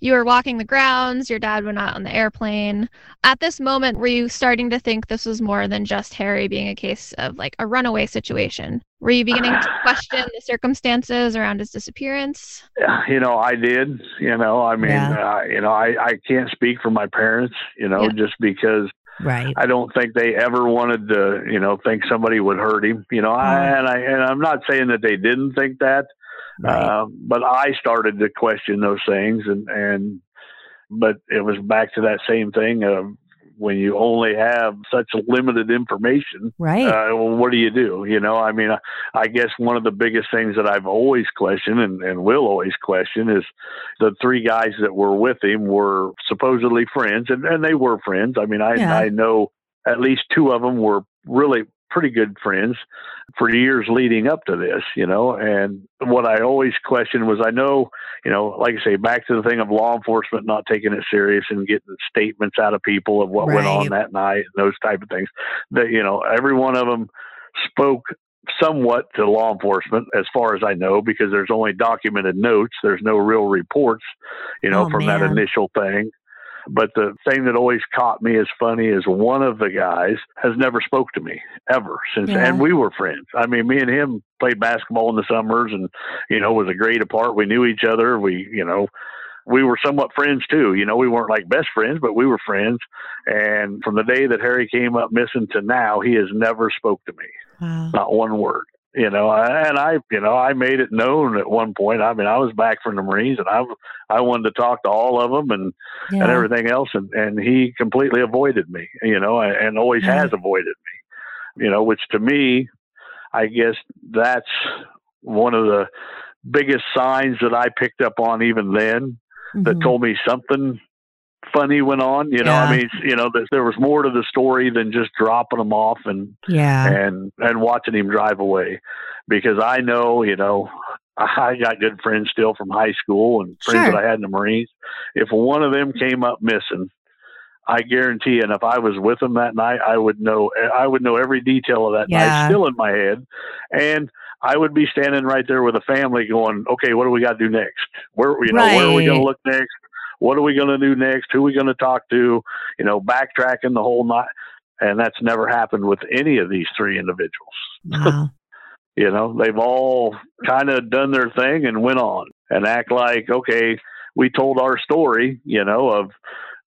you were walking the grounds, your dad went out on the airplane. At this moment, were you starting to think this was more than just Harry being a case of like a runaway situation? Were you beginning to (sighs) question the circumstances around his disappearance? Yeah, you know, I did. You know, I mean, Yeah. uh, you know, I I can't speak for my parents. You know, Yeah. just because right. I don't think they ever wanted to, you know, think somebody would hurt him. You know, I, and I and I'm not saying that they didn't think that, right. um, but I started to question those things, and and but it was back to that same thing of when you only have such limited information right. uh, well, what do you do? You know, I mean, I, I guess one of the biggest things that I've always questioned and, and will always question is the three guys that were with him were supposedly friends, and, and they were friends. I mean, I, Yeah. I know at least two of them were really pretty good friends for years leading up to this, you know. And what I always questioned was I know, you know, like I say, back to the thing of law enforcement not taking it serious and getting statements out of people of what went on that night and those type of things. That, you know, every one of them spoke somewhat to law enforcement as far as I know because there's only documented notes. There's no real reports, you know, Oh, from that initial thing. But the thing that always caught me as funny is one of the guys has never spoke to me ever since, Yeah. and we were friends. I mean, me and him played basketball in the summers, and you know, was a great apart. We knew each other. We, you know, we were somewhat friends too. You know, we weren't like best friends, but we were friends. And from the day that Harry came up missing to now, he has never spoke to me, wow. not one word. You know, and I, you know, I made it known at one point. I mean, I was back from the Marines, and I, I wanted to talk to all of them, and and everything else and and he completely avoided me you know and, always Yeah. has avoided me you know which to me i guess that's one of the biggest signs that i picked up on even then that Mhm. told me something funny went on you know Yeah. i mean you know there was more to the story than just dropping him off and yeah. and and watching him drive away because I know you know I got good friends still from high school and friends Sure. that I had in the Marines. If one of them came up missing, I guarantee, and if I was with them that night, I would know I would know every detail of that Yeah. night still in my head, and I would be standing right there with a family going, okay, what do we got to do next? Where you know where are we going to look next? What are we going to do next? Who are we going to talk to? You know, backtracking the whole night. And that's never happened with any of these three individuals. Wow. (laughs) You know, they've all kind of done their thing and went on and act like, okay, we told our story, you know, of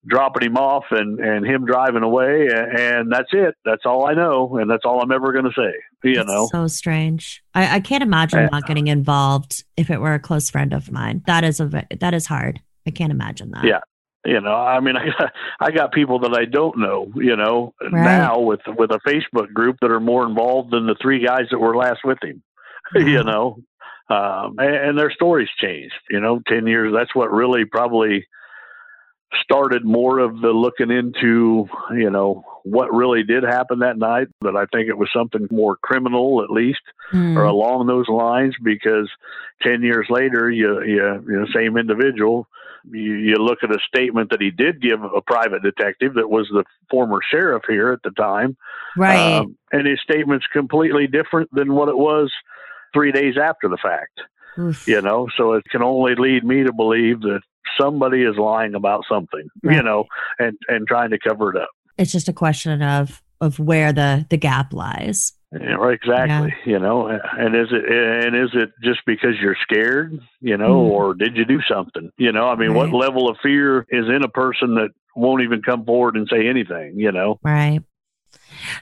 dropping him off and, and him driving away. And, and that's it. That's all I know. And that's all I'm ever going to say, you That's know. so strange. I, I can't imagine Yeah. not getting involved if it were a close friend of mine. That is a that is hard. I can't imagine that. Yeah. You know, I mean, (laughs) I got, I got people that I don't know, you know, Right. now with with a Facebook group that are more involved than the three guys that were last with him. (laughs) you know, um, and, and their stories changed. You know, ten years. That's what really probably started more of the looking into, you know, what really did happen that night. But I think it was something more criminal, at least, Mm. or along those lines. Because ten years later, you, you, you know, same individual, you, you look at a statement that he did give a private detective that was the former sheriff here at the time, right. um, and his statement's completely different than what it was three days after the fact. Oof. You know, so it can only lead me to believe that somebody is lying about something. You know, and and trying to cover it up. It's just a question of of where the the gap lies. Yeah, right, exactly. You know, and is it and is it just because you're scared? You know, Mm. or did you do something? You know, I mean, what level of fear is in a person that won't even come forward and say anything? You know, Right.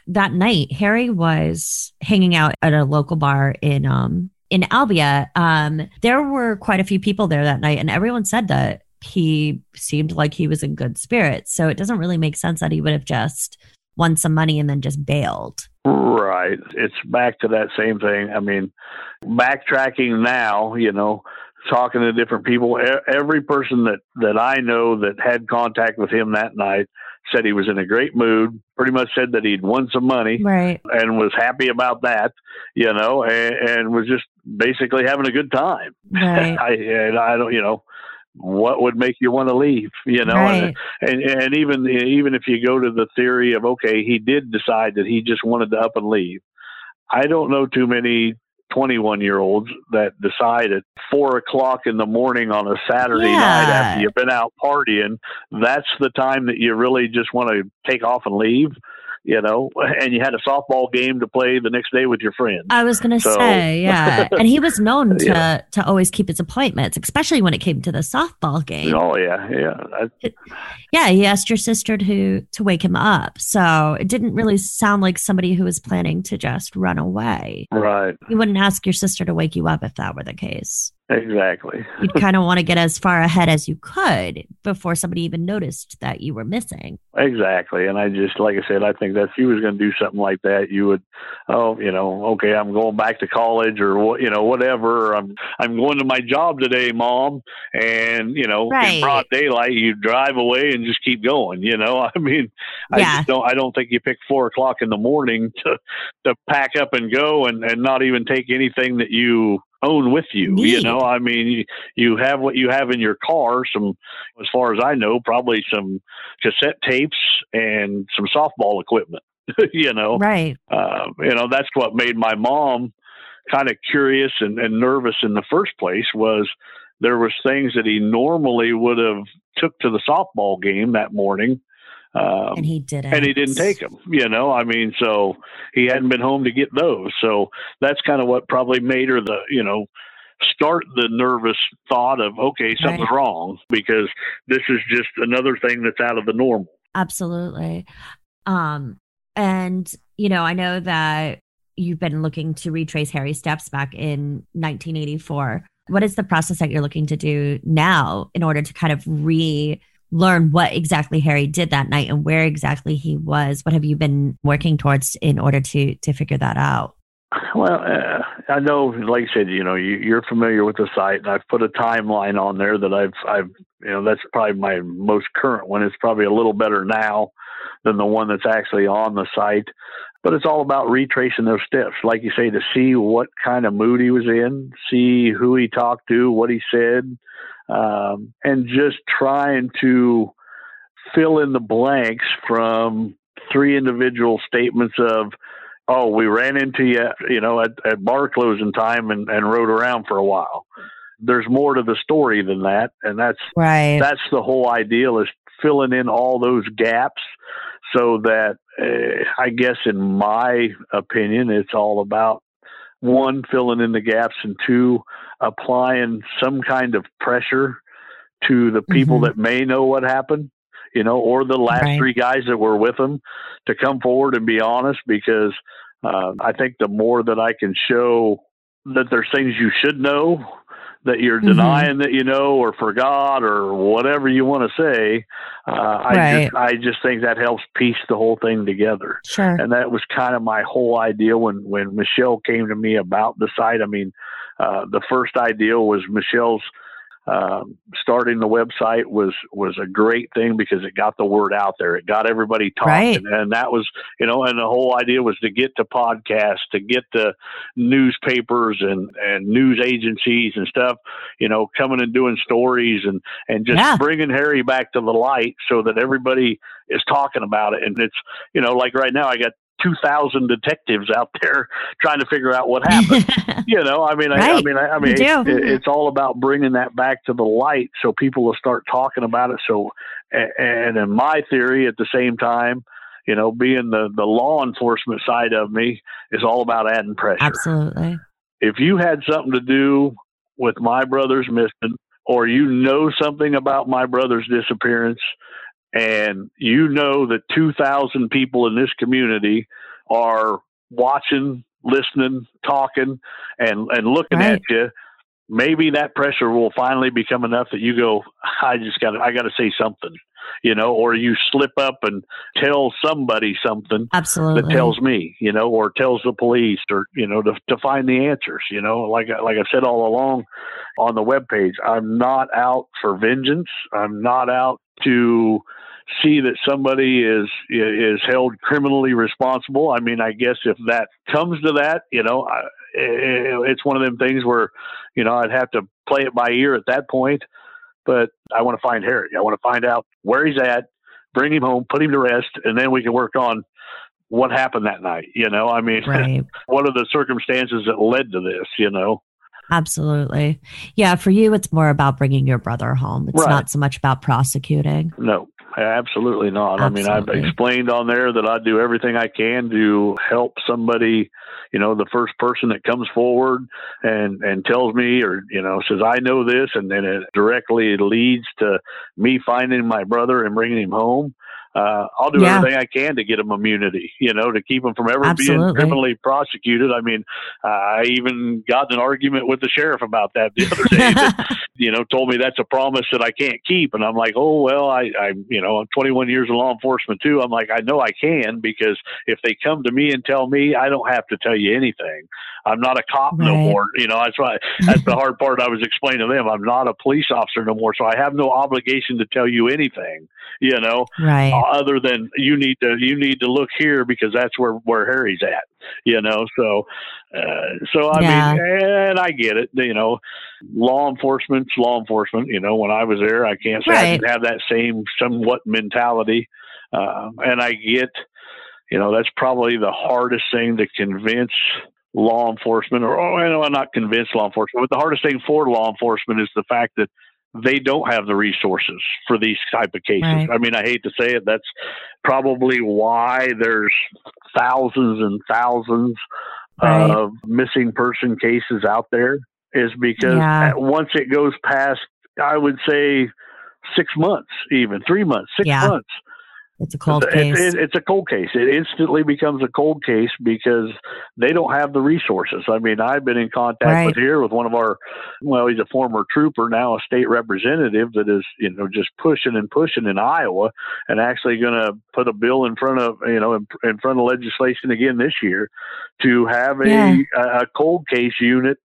That night, Harry was hanging out at a local bar in um in Albia. Um, there were quite a few people there that night, and everyone said that he seemed like he was in good spirits. So it doesn't really make sense that he would have just won some money and then just bailed. Right. It's back to that same thing. I mean, backtracking now, you know, talking to different people, every person that, that I know that had contact with him that night said he was in a great mood, pretty much said that he'd won some money Right. and was happy about that, you know, and, and was just basically having a good time. Right. (laughs) I, and I don't, you know, what would make you want to leave, you know, right. and, and and even even if you go to the theory of okay, he did decide that he just wanted to up and leave. I don't know too many 21 year olds that decide at four o'clock in the morning on a Saturday Yeah. night after you've been out partying. That's the time that you really just want to take off and leave, you know. And you had a softball game to play the next day with your friends. I was gonna So- say, (laughs) yeah. And he was known (laughs) to Yeah. to always keep his appointments, especially when it came to the softball game. Oh yeah, yeah. I, Yeah, he asked your sister to to wake him up. So it didn't really sound like somebody who was planning to just run away. right. You wouldn't ask your sister to wake you up if that were the case. Exactly. You'd (laughs) kind of want to get as far ahead as you could before somebody even noticed that you were missing. Exactly. And I just, like I said, I think that if you was going to do something like that, you would, oh, you know, okay, I'm going back to college or what, you know, whatever. Or I'm, I'm going to my job today, mom. And, you know, Right. in broad daylight, you drive away and just keep going, you know, (laughs) I mean, I Yeah. just don't, I don't think you pick four o'clock in the morning to, to pack up and go and, and not even take anything that you own with you. You know, I mean, you, you have what you have in your car, some, as far as I know, probably some cassette tapes and some softball equipment. (laughs) you know, Right. uh, you know that's what made my mom kind of curious and, and nervous in the first place was there was things that he normally would have took to the softball game that morning. Um, And he didn't. and he didn't take them, you know. I mean, so he hadn't been home to get those. So that's kind of what probably made her the, you know, start the nervous thought of, okay, something's Right. wrong because this is just another thing that's out of the normal. Absolutely. Um, and you know, I know that you've been looking to retrace Harry's steps back in 1984. What is the process that you're looking to do now in order to kind of relearn what exactly Harry did that night and where exactly he was? What have you been working towards in order to to figure that out? Well, uh, I know, like I said, you know, you, you're familiar with the site, and I've put a timeline on there that I've, I've, you know, that's probably my most current one. It's probably a little better now than the one that's actually on the site, but it's all about retracing those steps, like you say, to see what kind of mood he was in, see who he talked to, what he said, um, and just trying to fill in the blanks from three individual statements of oh, we ran into you, you know, at, at bar closing time and, and rode around for a while. There's more to the story than that, and that's Right. that's the whole ideal is filling in all those gaps so that uh, I guess in my opinion it's all about one filling in the gaps and two applying some kind of pressure to the people Mhm. that may know what happened you know or the last Right. three guys that were with them to come forward and be honest because uh, I think the more that I can show that there's things you should know that you're Mhm. denying that you know or forgot or whatever you want to say. Uh, I Right. just I just think that helps piece the whole thing together. Sure. And that was kind of my whole idea when when Michelle came to me about the site. I mean, uh, the first idea was Michelle's um, starting the website was was a great thing because it got the word out there. It got everybody talking, Right. and that was you know, and the whole idea was to get to podcasts, to get to newspapers and and news agencies and stuff, you know, coming and doing stories and and just Yeah. bringing Harry back to the light so that everybody is talking about it. And it's you know, like right now, I got. 2,000 detectives out (laughs) there trying to figure out what happened. (laughs) You know i mean I, I mean i, I mean You it, it's all about bringing that back to the light so people will start talking about it. So and in my theory at the same time you know being the the law enforcement side of me is all about adding pressure. Absolutely. if you had something to do with my brother's missing or you know something about my brother's disappearance and you know that 2000 people in this community are watching listening talking and and looking Right. at you maybe that pressure will finally become enough that you go i just got to i got to say something you know or you slip up and tell somebody something Absolutely. that tells me, you know, or tells the police, or you know, to to find the answers. You know, like I- like I've said all along on the webpage, I'm not out for vengeance. I'm not out to see that somebody is is held criminally responsible. I mean, I guess if that comes to that, you know, I, it's one of them things where, you know, I'd have to play it by ear at that point. But I want to find Harry. I want to find out where he's at, bring him home, put him to rest, and then we can work on what happened that night. You know, I mean, Right. (laughs) what are the circumstances that led to this? You know, Absolutely. Yeah. For you, it's more about bringing your brother home. It's Right. not so much about prosecuting. no, absolutely not. I mean, I've explained on there that I do everything I can to help somebody. You know, the first person that comes forward and and tells me, or you know, says I know this, and then it directly leads to me finding my brother and bringing him home. Uh, I'll do Yeah. everything I can to get them immunity, you know, to keep them from ever being criminally prosecuted. I mean, uh, I even got in an argument with the sheriff about that the other day. that, (laughs) you know, told me that's a promise that I can't keep. And I'm like, oh, well, I, I, you know, I'm 21 years in law enforcement too. I'm like, I know I can because if they come to me and tell me, I don't have to tell you anything. I'm not a cop no more. You know, that's why, that's the hard part I was explaining to them. I'm not a police officer no more. So I have no obligation to tell you anything, you know, right. Other than you need to, you need to look here because that's where, where Harry's at, you know? So, uh, so I Yeah. mean, and I get it, you know, law enforcement's law enforcement. You know, when I was there, I can't say I didn't have that same somewhat mentality. Uh, and I get, you know, that's probably the hardest thing to convince law enforcement, or oh, I know I'm not convince law enforcement, but the hardest thing for law enforcement is the fact that they don't have the resources for these type of cases. Right. I mean, I hate to say it, that's probably why there's thousands and thousands Right. of missing person cases out there is because Yeah. once it goes past, I would say six months, even three months, six Yeah. months. It's a cold It- case. it- it's a cold case. It instantly becomes a cold case because they don't have the resources. I mean, I've been in contact Right. with here with one of our, well, he's a former trooper, now a state representative that is, you know, just pushing and pushing in Iowa and actually going to put a bill in front of, you know, in, in front of legislation again this year to have a, Yeah. a, a cold case unit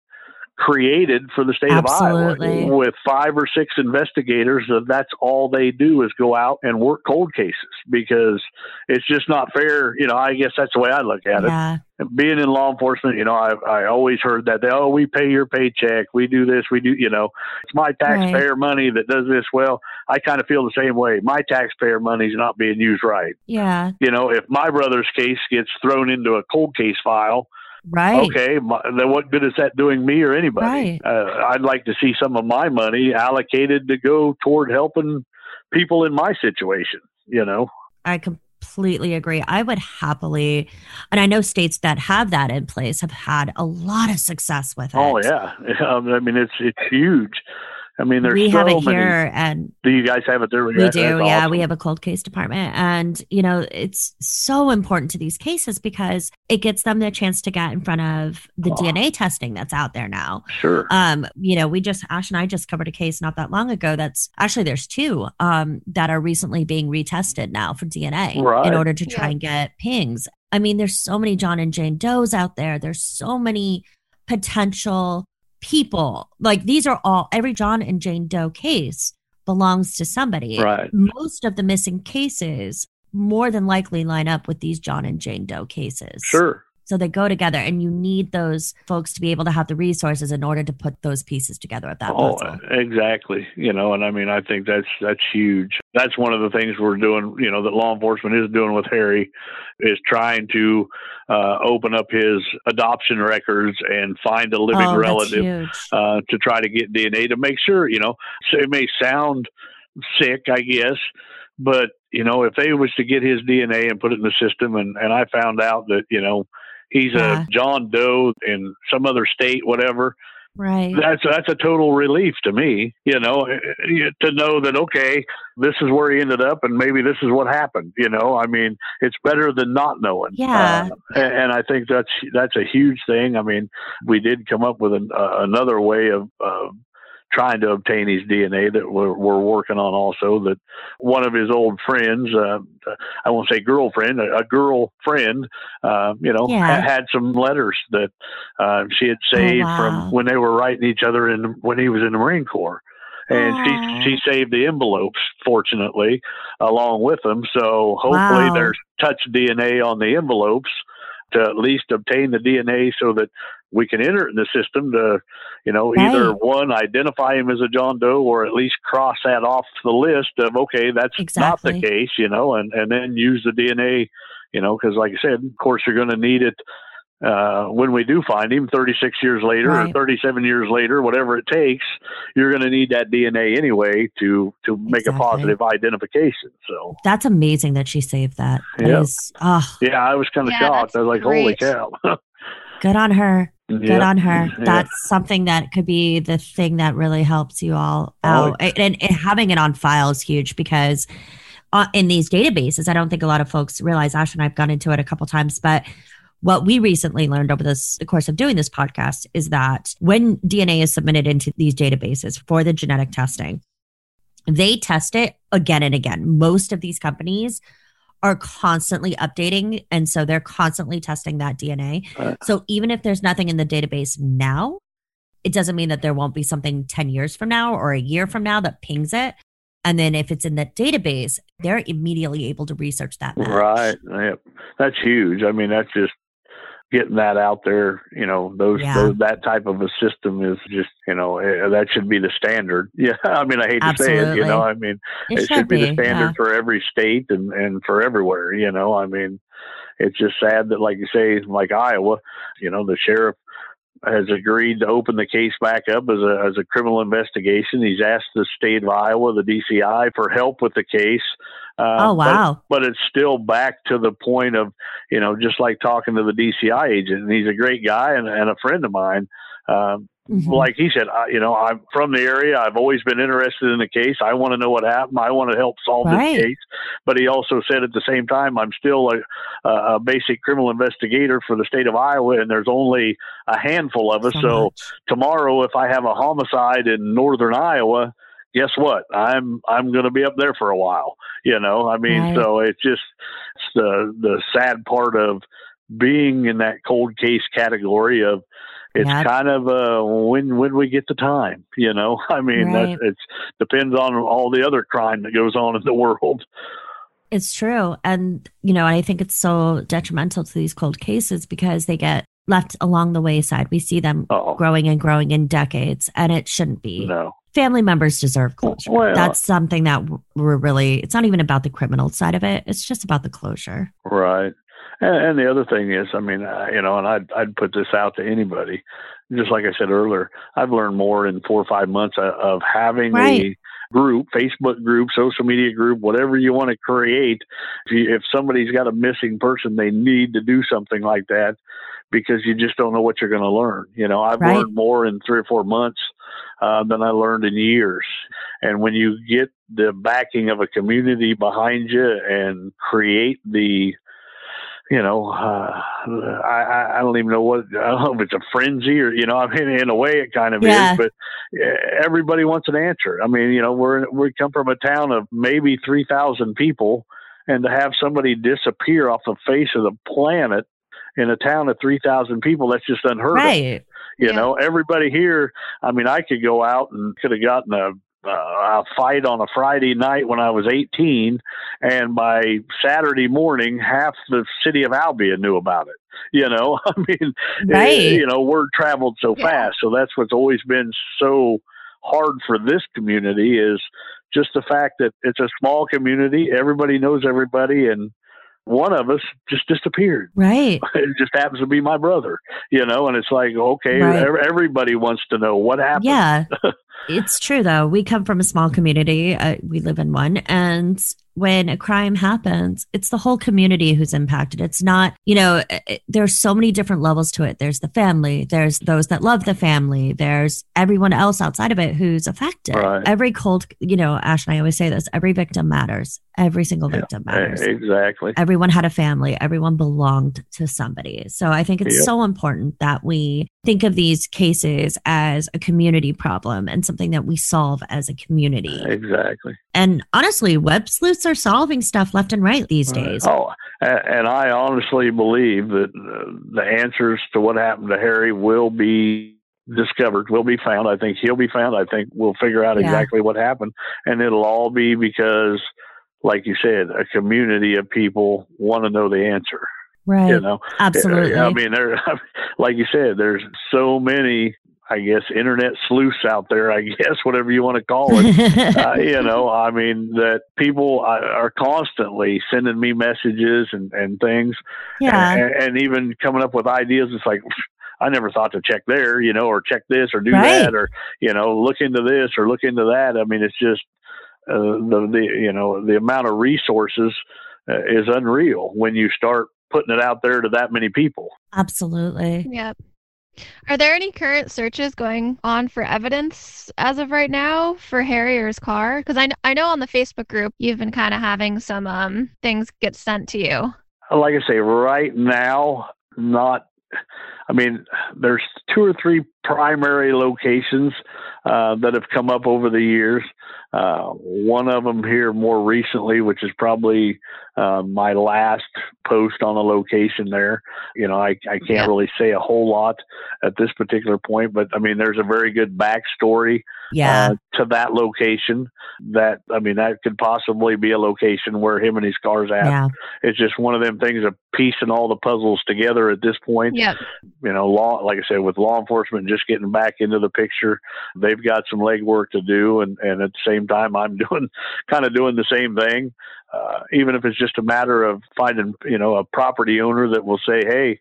created for the state Absolutely. of Iowa with five or six investigators. that That's all they do is go out and work cold cases because it's just not fair. You know, I guess that's the way I look at it. Being in law enforcement, you know, I I always heard that they oh we pay your paycheck, we do this, we do you know, it's my taxpayer money that does this. Well, I kind of feel the same way. My taxpayer money's not being used right. Yeah. You know, if my brother's case gets thrown into a cold case file, Right. Okay, my, then what good is that doing me or anybody? Right. Uh, I'd like to see some of my money allocated to go toward helping people in my situation. You know, I completely agree. I would happily, and I know states that have that in place have had a lot of success with it. oh yeah, (laughs) I mean it's it's huge. I mean, there's we so have it many. here, and Do you guys have it there? we That's do. Yeah, awesome. we have a cold case department, and you know it's so important to these cases because it gets them the chance to get in front of the Oh. DNA testing that's out there now. Sure. Um, you know, we just Ash and I just covered a case not that long ago. That's actually there's two um that are recently being retested now for DNA Right. in order to try Yeah. and get pings. I mean, there's so many John and Jane Does out there. There's so many potential people. Like these are all every John and Jane Doe case belongs to somebody. Right. Most of the missing cases more than likely line up with these John and Jane Doe cases. Sure. So they go together, and you need those folks to be able to have the resources in order to put those pieces together at that Oh, puzzle. exactly. You know, and I mean, I think that's that's huge. That's one of the things we're doing. You know, that law enforcement is doing with Harry, is trying to uh, open up his adoption records and find a living oh, relative uh, to try to get DNA to make sure. You know, so it may sound sick, I guess, but you know, if they was to get his DNA and put it in the system, and and I found out that you know he's Yeah. a John Doe in some other state, whatever right. that's that's a total relief to me you know eh, to know that okay this is where he ended up and maybe this is what happened you know i mean it's better than not knowing Yeah. Uh, and, and i think that's that's a huge thing i mean we did come up with an, uh, another way of uh, trying to obtain his DNA that we're, we're working on also that one of his old friends, uh, I won't say girlfriend, a, a girl friend, uh, you know, Yeah. ha- had some letters that uh, she had saved Oh, wow. from when they were writing each other in when he was in the Marine Corps. And she she saved the envelopes, fortunately, along with them. So hopefully Wow. there's touch DNA on the envelopes to at least obtain the DNA so that we can enter it in the system to, you know, either one identify him as a John Doe or at least cross that off the list of okay, that's not Exactly. the case, you know, and and then use the DNA, you know, because like I said, of course you're going to need it uh, when we do find him 36 years later Right. or 37 years later, whatever it takes, you're going to need that DNA anyway to to make Exactly. a positive identification. So That's amazing that she saved that. That Yeah. is- oh, yeah, I was kind of Yeah, shocked. I was like, holy cow. (laughs) good on her. Good Yeah. on her. Yeah. That's something that could be the thing that really helps you all Oh, out. And, and having it on file is huge because uh, in these databases, I don't think a lot of folks realize. Ash and I've gone into it a couple times, but what we recently learned over this the course of doing this podcast is that when DNA is submitted into these databases for the genetic testing, they test it again and again. Most of these companies are constantly updating, and so they're constantly testing that DNA. Right. Uh. So even if there's nothing in the database now, it doesn't mean that there won't be something 10 years from now or a year from now that pings it. And then if it's in the database, they're immediately able to research that. match. Right. Yep. That's huge. I mean, that's just getting that out there. You know, those, Yeah. those that type of a system is just you know eh, that should be the standard. (laughs) Yeah. I mean, I hate to say it. You know, I mean, It, it should be, the yeah. standard for every state and and for everywhere. You know, I mean, it's just sad that, like you say, like Iowa, you know, the sheriff has agreed to open the case back up as a as a criminal investigation. He's asked the state of Iowa, the DCI, for help with the case. Uh, Oh, wow. but it's still back to the point of, you know, just like talking to the DCI agent, and he's a great guy and, and a friend of mine. Um, Mhm. Like he said, I, you know, I'm from the area. I've always been interested in the case. I want to know what happened. I want to help solve Right. this case. But he also said at the same time, I'm still a, a basic criminal investigator for the state of Iowa, and there's only a handful of us. So, much. tomorrow, if I have a homicide in northern Iowa, guess what? I'm I'm going to be up there for a while. You know, I mean, Right. so it's just it's the the sad part of being in that cold case category of it's Yep. kind of uh when when we get the time. You know, (laughs) I mean, Right. it's depends on all the other crime that goes on in the (laughs) world. It's true. And, you know, I think it's so detrimental to these cold cases because they get left along the wayside. We see them Oh growing and growing in decades, and it shouldn't be. no, Family members deserve closure. Well- That's something that we're really, it's not even about the criminal side of it, it's just about the closure. Right. And, and the other thing is, I mean, uh, you know, and I'd, I'd put this out to anybody. Just like I said earlier, I've learned more in four or five months of, of having Right. a group, Facebook group, social media group, whatever you want to create. If, you, if somebody's got a missing person, they need to do something like that because you just don't know what you're going to learn. You know, I've Right. learned more in three or four months uh, than I learned in years. And when you get the backing of a community behind you and create the you know, uh, I, I- don't even know what, I don't know if it's a frenzy or, you know, I mean, in a way it kind of Yeah. is, but uh, everybody wants an answer. I mean, you know, we're, we come from a town of maybe 3,000 people and to have somebody disappear off the face of the planet in a town of 3,000 people, that's just unheard of Right. You Yeah. know, everybody here. I mean, I could go out and could have gotten a uh, a fight on a Friday night when I was 18, and by Saturday morning, half the city of Albia knew about it. You know, (laughs) I mean, Right. eh, you know, word traveled so Yeah. fast. So that's what's always been so hard for this community is just the fact that it's a small community. Everybody knows everybody, and one of us just disappeared. Right. (laughs) It just happens to be my brother, you know, and it's like, okay, Right. everybody wants to know what happened. Yeah. (laughs) it's true, though. We come from a small community. Uh, we live in one. And when a crime happens, it's the whole community who's impacted. It's not, you know, uh, uh, there's so many different levels to it. There's the family, there's those that love the family, there's everyone else outside of it who's affected. Right. Every cold, you know, Ash and I always say this every victim matters. Every single victim eh, matters. Exactly. everyone had a family everyone belonged to somebody so i think it's Yep. so important that we think of these cases as a community problem and something that we solve as a community Exactly. and honestly web sleuths are solving stuff left and right these days Oh, a- and I honestly believe that uh, the answers to what happened to Harry will be discovered, will be found. I think he'll be found. I think we'll figure out Yeah. exactly what happened, and it'll all be because, like you said, a community of people want to know the answer. Right You know, absolutely I mean, there, (laughs) like you said, there's so many. I guess internet sleuths out there. I (laughs) guess whatever you want to call it (laughs) uh, you know, I mean, that people are constantly sending me messages and, and things, yeah and, and even coming up with ideas. It's like, I never thought to check there, you know, or check this or do Right. that, or you know, look into this or look into that. I mean, it's just uh, the the you know the amount of resources uh, is unreal when you start putting it out there to that many people. absolutely Yep. Are there any current searches going on for evidence as of right now for Harry's car? Because I, kn- I know on the Facebook group you've been kind of having some um things get sent to you. like I say, right now, not. I mean, there's two or three primary locations uh, that have come up over the years. Uh, one of them here more recently, which is probably uh, my last post on a location there. You know, I, I can't really say a whole lot at this particular point, but I mean, there's a very good backstory yeah uh, to that location. That I mean, that could possibly be a location where him and his car's at yeah it's just one of them things of piecing all the puzzles together at this point. Yeah. You know, law, like I said, with law enforcement just getting back into the picture, they've got some legwork to do, and and at the same time, I'm (laughs) doing kind of doing the same thing. Uh, even if it's just a matter of finding, you know, a property owner that will say, "Hey,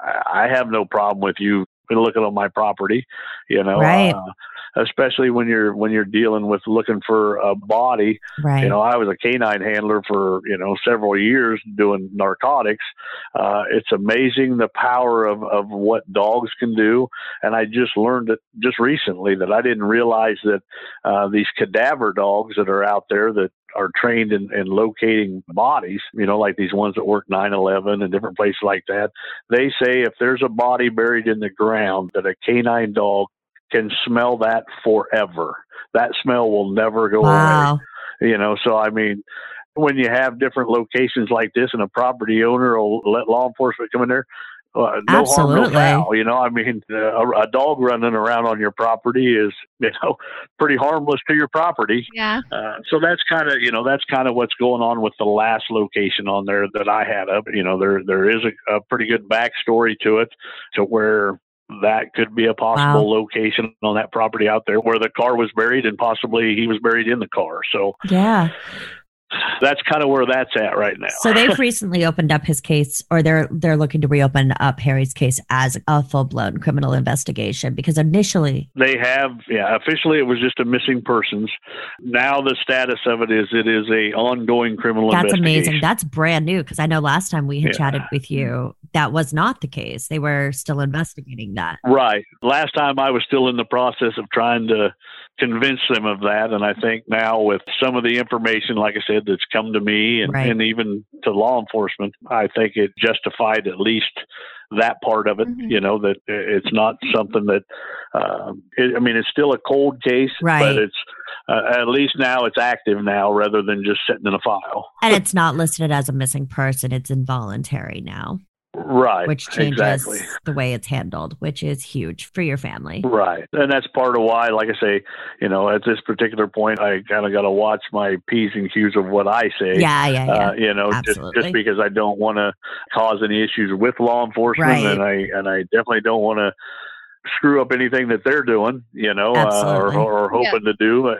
I I have no problem with you looking on my property," you know. Right. Uh, especially when you're when you're dealing with looking for a body right you know, I was a canine handler for you know several years doing narcotics. Uh, it's amazing the power of of what dogs can do, and I just learned it just recently that I didn't realize that uh, these cadaver dogs that are out there that are trained in, in locating bodies, you know, like these ones that work 9/11 and different places like that. They say if there's a body buried in the ground, that a canine dog can smell that forever. That smell will never go away you know so i mean when you have different locations like this and a property owner will let law enforcement come in there uh, no Absolutely. harm no foul you know i mean uh, a, a dog running around on your property is (laughs) you know pretty harmless to your property Yeah. uh, so that's kind of you know that's kind of what's going on with the last location on there that I had up. You know there there is a, a pretty good backstory to it, to where that could be a possible location on that property out there where the car was buried and possibly he was buried in the car. So yeah that's kind of where that's at right now. So they've (laughs) recently opened up his case, or they're they're looking to reopen up Harry's case as a full blown criminal investigation because initially, They have, yeah. Officially, it was just a missing persons. Now the status of it is it is a ongoing criminal that's investigation. amazing. That's brand new because I know last time we had Yeah. chatted with you, that was not the case. They were still investigating that. Right. Last time I was still in the process of trying to convince them of that. And I think now with some of the information, like I said, that's come to me and, Right. and even to law enforcement, I think it justified at least that part of it, Mhm. you know, that it's not something that, um, it, I mean, it's still a cold case, Right. but it's, uh, at least now it's active now rather than just sitting in a file. And it's not listed as a missing person, it's involuntary now. Right. which changes exactly. the way it's handled, which is huge for your family. Right. And that's part of why, like I say, you know, at this particular point, I kind of got to watch my P's and Q's of what I say. Yeah, yeah, yeah. Uh, you know, just, just because I don't want to cause any issues with law enforcement, Right. and I and I definitely don't want to screw up anything that they're doing, you know, uh, or, or hoping to do.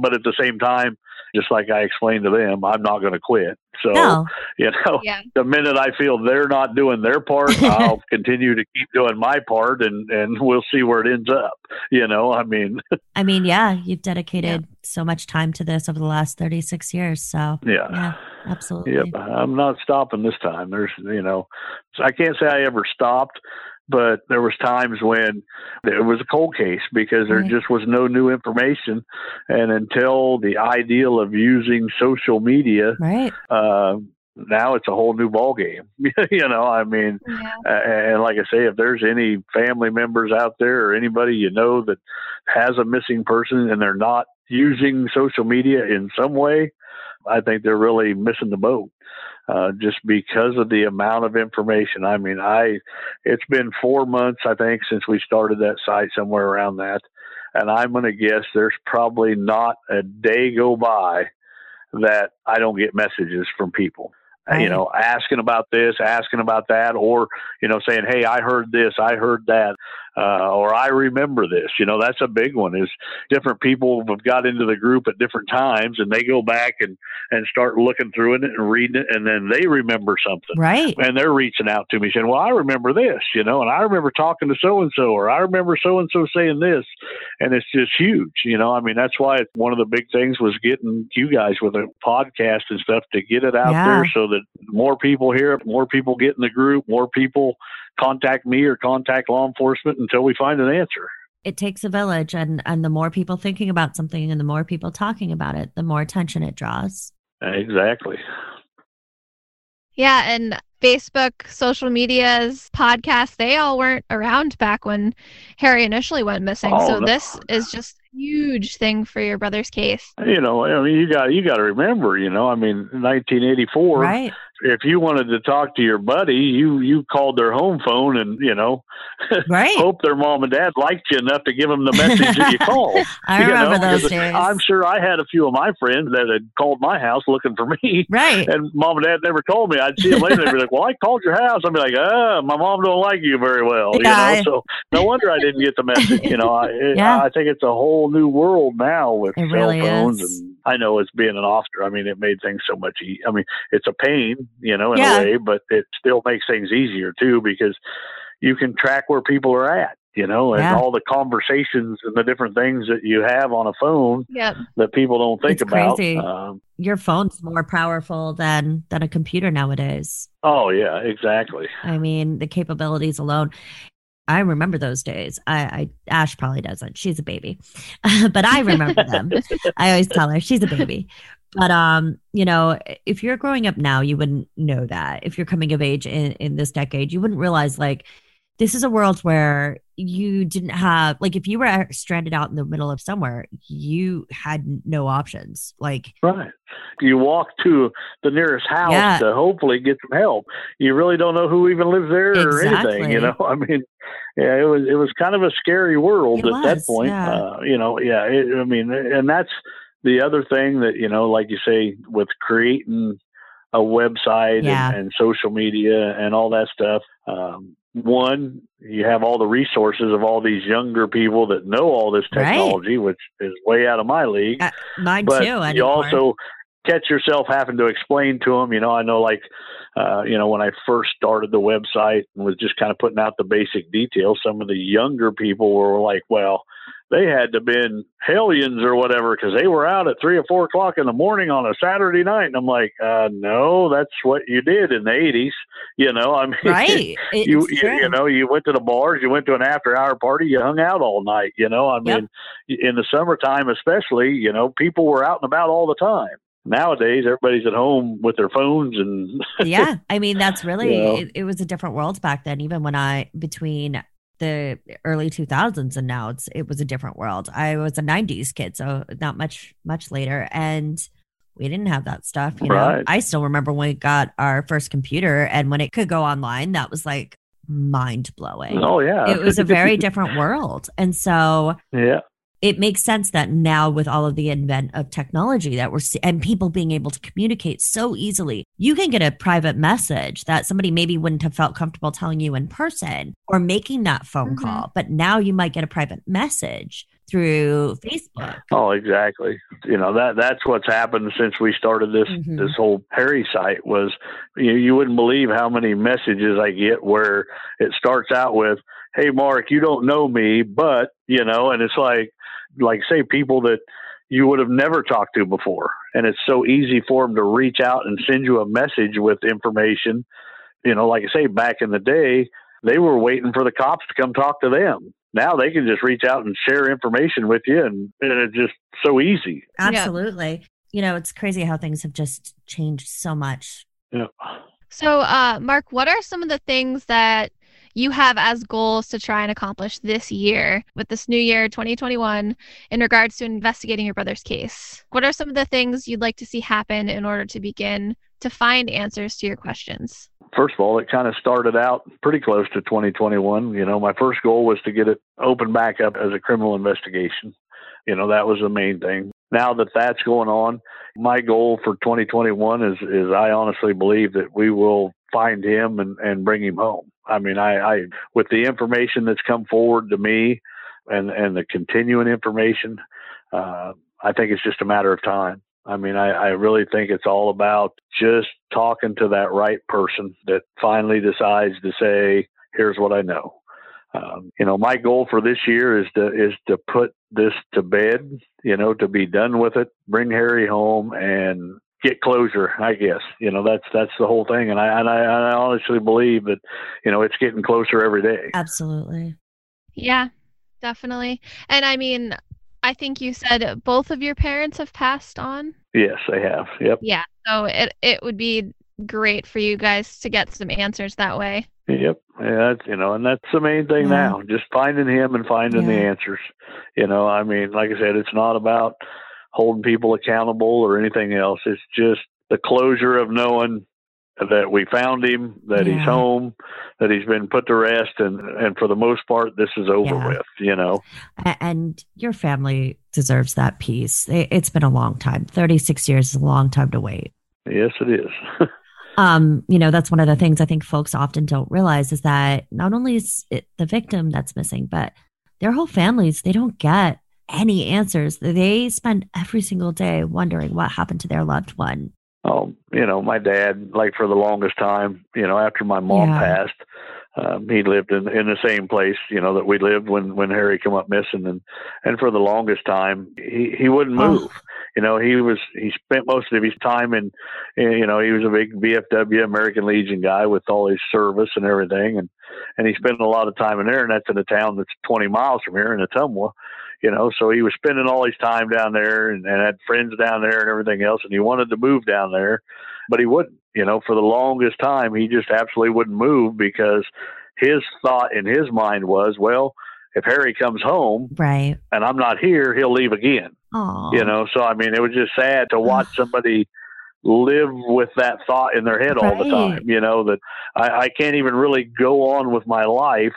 But at the same time, just like I explained to them, I'm not going to quit. So no, you know, Yeah. the minute I feel they're not doing their part, (laughs) I'll continue to keep doing my part, and and we'll see where it ends up. You know, I mean, (laughs) I mean, yeah, you've dedicated so much time to this over the last 36 years. So, yeah. yeah, absolutely. Yep, I'm not stopping this time. There's, you know, I can't say I ever stopped, but there was times when it was a cold case because there Right. just was no new information, and until the ideal of using social media, Right. uh, now it's a whole new ball game. (laughs) you know, I mean, Yeah. And like I say, if there's any family members out there or anybody you know that has a missing person and they're not using social media in some way, I think they're really missing the boat. Uh, just because of the amount of information. I mean, I it's been four months, I think, since we started that site, somewhere around that, and I'm going to guess there's probably not a day go by that I don't get messages from people. Uh, you know, asking about this, asking about that, or you know, saying, "Hey, I heard this, I heard that," uh, or "I remember this." You know, that's a big one. Is different people have got into the group at different times, and they go back and and start looking through it and reading it, and then they remember something. Right. And they're reaching out to me saying, "Well, I remember this, you know, and I remember talking to so and so, or I remember so and so saying this," and it's just huge, you know. I mean, that's why one of the big things was getting you guys with a podcast and stuff to get it out Yeah. there, so that more people hear it, more people get in the group, more people contact me or contact law enforcement until we find an answer. It takes a village, and, and the more people thinking about something and the more people talking about it, the more attention it draws. Exactly. Yeah, and Facebook, social medias, podcasts, they all weren't around back when Harry initially went missing. Oh, so no. this is just a huge thing for your brother's case. You know, I mean, you got you got to remember, you know, I mean, 1984. Right. If you wanted to talk to your buddy, you you called their home phone, and you know, (laughs) Right. hope their mom and dad liked you enough to give them the message that you (laughs) called. I (laughs) you remember know? those days. I'm sure I had a few of my friends that had called my house looking for me. right. And mom and dad never told me. I'd see them later. They'd be like, "Well, I called your house." I'd be like, "Ah, my mom don't like you very well." Yeah. You know, so no wonder I didn't get the message. You know, I, it, Yeah. I think it's a whole new world now with It cell really phones, is. and I know it's being an officer. I mean, it made things so much. E- I mean, it's a pain, you know, in Yeah. a way, but it still makes things easier too because you can track where people are at. You know, and Yeah. all the conversations and the different things that you have on a phone Yep. that people don't think It's about. crazy. Um, Your phone's more powerful than than a computer nowadays. oh yeah, exactly. I mean, the capabilities alone. I remember those days. I, I Ash probably doesn't. She's a baby, (laughs) but I remember them. I always tell her she's a baby. But um, you know, if you're growing up now, you wouldn't know that. If you're coming of age in in this decade, you wouldn't realize like this is a world where you didn't have like if you were stranded out in the middle of somewhere, you had no options. Like Right. You walk to the nearest house Yeah. to hopefully get some help. You really don't know who even lives there or anything. You know, (laughs) I mean, yeah, it was it was kind of a scary world It at that point. yeah. Uh, you know, yeah. It, I mean, and that's the other thing that you know, like you say, with creating a website Yeah. and, and social media and all that stuff. Um, one, you have all the resources of all these younger people that know all this Right. technology, which is way out of my league uh, mine but too. you also catch yourself having to explain to them. You know, I know like, uh, you know, when I first started the website and was just kind of putting out the basic details, some of the younger people were like, well, they had to been hellions or whatever because they were out at three or four o'clock in the morning on a Saturday night. And I'm like, uh, no, that's what you did in the 80s. You know, I mean, right. (laughs) You, you you know you went to the bars you went to an after hour party you hung out all night you know i Yep. mean in the summertime especially you know people were out and about all the time nowadays everybody's at home with their phones and yeah (laughs) i mean that's really Yeah. it, it was a different world back then even when i between the early 2000s and now it's it was a different world i was a 90s kid so not much much later and We didn't have that stuff. You know, I still remember when we got our first computer and when it could go online, that was like mind blowing. Oh yeah, It was a very (laughs) different world. And so yeah. It makes sense that now with all of the advent of technology that we're see- and people being able to communicate so easily you can get a private message that somebody maybe wouldn't have felt comfortable telling you in person or making that phone Mhm. call but now you might get a private message through facebook Oh, exactly. You know that that's what's happened since we started this Mhm. this whole Harry site. Was you, you wouldn't believe how many messages I get where it starts out with, "Hey, Mark, you don't know me, but you know," and it's like like say people that you would have never talked to before, and it's so easy for them to reach out and send you a message with information. You know, like I say, back in the day, they were waiting for the cops to come talk to them. Now they can just reach out and share information with you, and, and it's just so easy. absolutely you know it's crazy how things have just changed so much Yeah. So, uh, Mark, what are some of the things that you have as goals to try and accomplish this year with this new year, 2021, in regards to investigating your brother's case? What are some of the things you'd like to see happen in order to begin to find answers to your questions? First of all, it kind of started out pretty close to 2021. You know, my first goal was to get it opened back up as a criminal investigation. You know, that was the main thing. Now that that's going on, my goal for 2021 is is I honestly believe that we will find him and and bring him home. I mean, I, I with the information that's come forward to me, and and the continuing information, uh, I think it's just a matter of time. I mean, I, I really think it's all about just talking to that right person that finally decides to say, "Here's what I know." Um, you know, my goal for this year is to is to put this to bed. You know, to be done with it, bring Harry home, and get closure. I guess you know that's that's the whole thing, and I and I, I honestly believe that you know it's getting closer every day. absolutely Yeah, definitely. And I mean, I think you said both of your parents have passed on. Yes, they have. Yep. Yeah, so it it would be great for you guys to get some answers that way. Yep. Yeah, that's you know, and that's the main thing Yeah. now. Just finding him and finding the answers. You know, I mean, like I said, it's not about holding people accountable or anything else. It's just the closure of knowing that we found him, that Yeah. he's home, that he's been put to rest and and for the most part this is over Yeah. with, you know. And your family deserves that peace It- it's been a long time 36 years is a long time to wait Yes it is. (laughs) um, you know, that's one of the things I think folks often don't realize is that not only is it the victim that's missing, but their whole families, they don't get any answers. They spend every single day wondering what happened to their loved one. um, you know, my dad, like for the longest time, you know, after my mom Yeah. passed, um, he lived in in the same place, you know, that we lived when when Harry come up missing, and and for the longest time, he he wouldn't Oh. move. You know, he was he spent most of his time in, in, you know, he was a big VFW American Legion guy with all his service and everything, and and he spent a lot of time in there, and that's in a town that's 20 miles from here in Ottumwa. You know, so he was spending all his time down there and, and had friends down there and everything else, and he wanted to move down there, but he wouldn't. You know, for the longest time, he just absolutely wouldn't move because his thought in his mind was, well, if Harry comes home Right. and I'm not here, he'll leave again Oh, you know so i mean it was just sad to watch somebody live with that thought in their head all the time you know that I, I can't even really go on with my life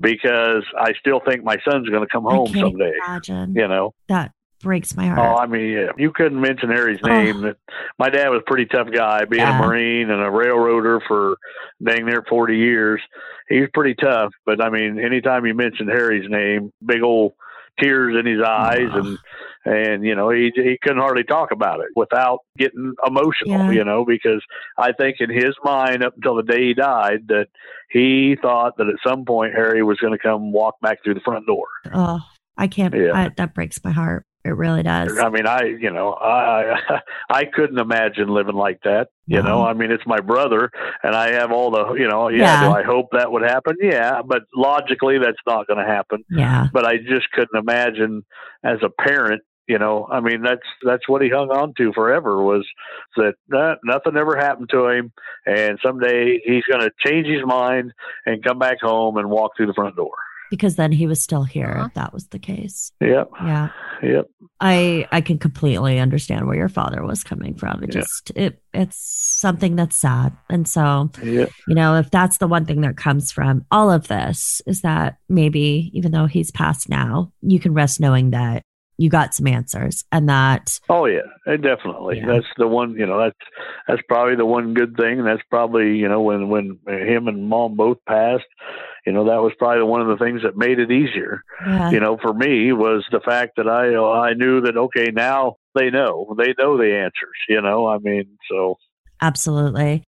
because i still think my son's going to come home someday imagine. you know That breaks my oh, heart. oh i mean yeah, you couldn't mention harry's Oh. name that my dad was a pretty tough guy being Yeah. a marine and a railroader for dang near 40 years he was pretty tough but i mean anytime you mentioned harry's name big old tears in his eyes Ugh. and and you know he he couldn't hardly talk about it without getting emotional Yeah. you know because i think in his mind up until the day he died that he thought that at some point harry was going to come walk back through the front door oh, I can't. Yeah. I, that breaks my heart. It really does. I mean, I, you know, I, I, (laughs) I couldn't imagine living like that. You No. know, I mean, it's my brother, and I have all the, you know, yeah. Yeah. Do I hope that would happen? Yeah, but logically, that's not going to happen. Yeah. But I just couldn't imagine as a parent. You know, I mean, that's that's what he hung on to forever was that that nothing ever happened to him, and someday he's going to change his mind and come back home and walk through the front door. Because then he was still here Aw. if that was the case. Yep. Yeah. Yep. I I can completely understand where your father was coming from. It Yeah. just it it's something that's sad. And so, Yep. you know, if that's the one thing that comes from all of this is that maybe even though he's passed now, you can rest knowing that you got some answers and that Oh yeah, definitely. Yeah. That's the one. You know, that's that's probably the one good thing. And that's probably you know when when him and mom both passed. You know, that was probably one of the things that made it easier. yeah, You know, for me was the fact that I I knew that okay now they know they know the answers. You know, I mean, so absolutely.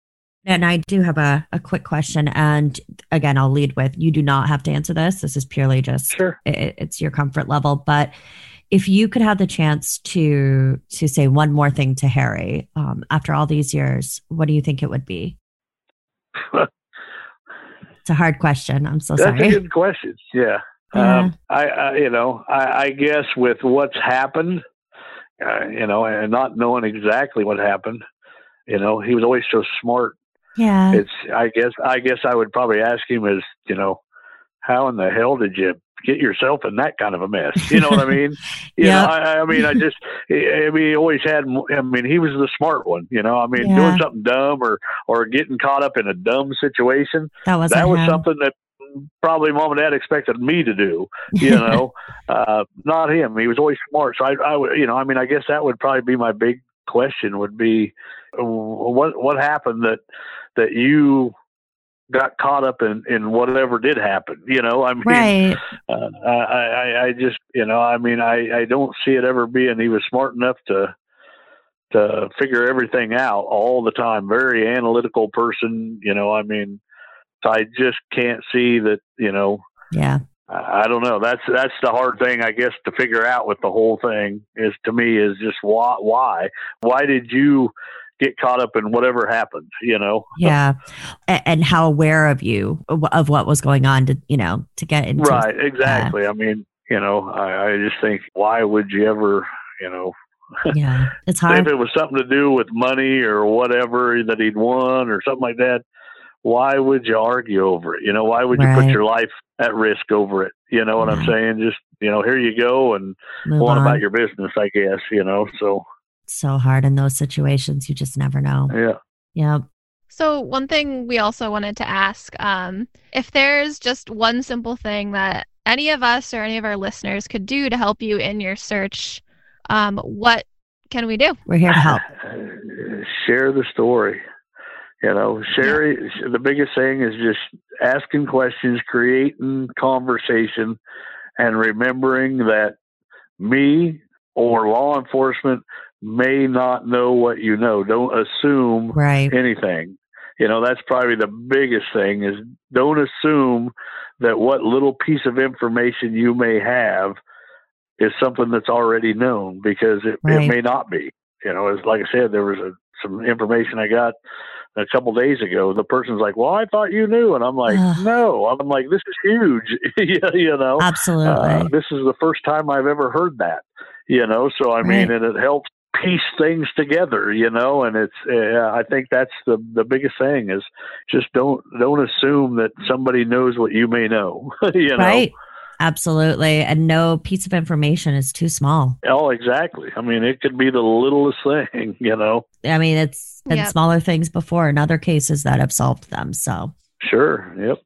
And I do have a, a quick question. And again, I'll lead with you do not have to answer this. This is purely just sure. it, it's your comfort level. But if you could have the chance to to say one more thing to Harry um, after all these years, what do you think it would be? (laughs) It's a hard question. I'm so That's sorry. a good question. Yeah. Yeah. Um, I, I, you know, I, I guess with what's happened, uh, you know, and not knowing exactly what happened, you know, he was always so smart. yeah. It's, I guess, I guess I would probably ask him is, you know, how in the hell did you get yourself in that kind of a mess? You know what I mean? (laughs) You Yeah. know, I, I mean, I just, I mean, he always had, I mean, he was the smart one, you know, I mean, Yeah. doing something dumb or, or getting caught up in a dumb situation that wasn't that was him. something that probably mom and dad expected me to do you (laughs) know uh not him he was always smart so i i would you know i mean i guess that would probably be my big question would be what what happened that that you got caught up in in whatever did happen you know i mean right. uh, I, I i just you know i mean i i don't see it ever being he was smart enough to to figure everything out all the time very analytical person you know i mean i just can't see that you know Yeah. I don't know. That's that's the hard thing, I guess, to figure out with the whole thing. Is to me is just why why why did you get caught up in whatever happened? You know. (laughs) Yeah. And how aware of you of what was going on to you know to get into Right. Exactly. I mean, you know, I, I just think why would you ever, you know, (laughs) Yeah. It's hard. if it was something to do with money or whatever that he'd won or something like that, why would you argue over it? You know, why would you put your life at risk over it? You know what I'm saying? Just you know, here you go and Move go on on. about your business, I guess. You know, so so hard in those situations. You just never know. yeah. Yeah. So one thing we also wanted to ask, um, if there's just one simple thing that any of us or any of our listeners could do to help you in your search, um, what can we do? We're here to help. (laughs) share the story. You know, share the biggest thing is just asking questions, creating conversation, and remembering that me or law enforcement may not know what you know. Don't assume Right. anything. You know, that's probably the biggest thing is don't assume that what little piece of information you may have is something that's already known because it, Right. it may not be. You know, as like I said, there was a, some information I got a couple days ago. The person's like, "Well, I thought you knew," and I'm like, Ugh. "No." I'm like, "This is huge." (laughs) Yeah, you know, Absolutely. uh, this is the first time I've ever heard that, you know. So I mean, Right. and it helps piece things together, you know. And it's, uh, I think that's the the biggest thing is just don't don't assume that somebody knows what you may know, (laughs) you know. right. Absolutely. And no piece of information is too small. Oh, exactly. I mean, it could be the littlest thing, (laughs) you know. I mean, it's been Yep. smaller things before in other cases that have solved them. So, Sure. Yep.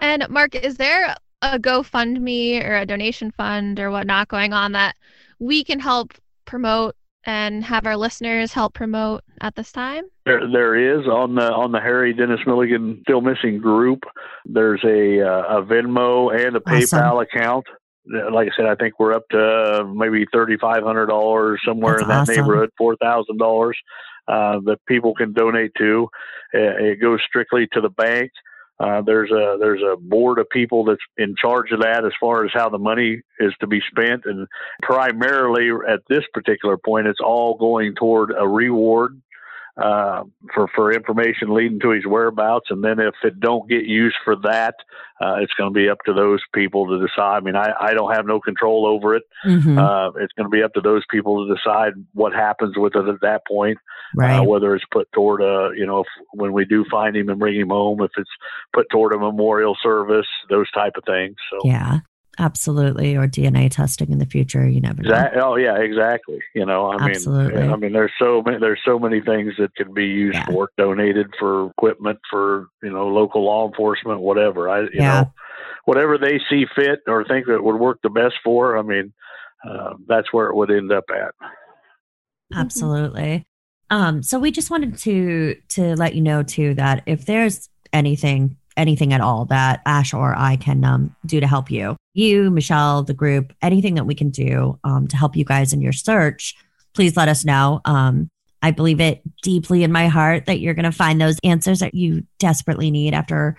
And Mark, is there a GoFundMe or a donation fund or whatnot going on that we can help promote and have our listeners help promote at this time? There, there is on the on the Harry Dennis Milligan Still Missing group. There's a uh, a Venmo and a Awesome. PayPal account. Like I said, I think we're up to uh, maybe thirty five hundred dollars somewhere That's in that awesome. neighborhood, four thousand dollars uh, that people can donate to. Uh, it goes strictly to the bank. Uh, there's a there's a board of people that's in charge of that as far as how the money is to be spent, and primarily at this particular point, it's all going toward a reward uh, for for information leading to his whereabouts, and then if it don't get used for that, uh, it's going to be up to those people to decide. I mean, I, I don't have no control over it. Mhm. Uh, it's going to be up to those people to decide what happens with it at that point. right. Uh, whether it's put toward a, you know, if, when we do find him and bring him home, if it's put toward a memorial service, those type of things. So. yeah. Absolutely. Or DNA testing in the future. You never know. Exactly. Oh yeah, exactly. You know, I Absolutely. mean, I mean, there's so many, there's so many things that can be used Yeah. for, donated for equipment, for you know, local law enforcement, whatever. I, you Yeah. know, whatever they see fit or think that would work the best for. I mean, uh, that's where it would end up at. Absolutely. Um, so we just wanted to to let you know too that if there's anything anything at all that Ash or I can um, do to help you, you, Michelle, the group, anything that we can do um, to help you guys in your search, please let us know. Um, I believe it deeply in my heart that you're going to find those answers that you desperately need after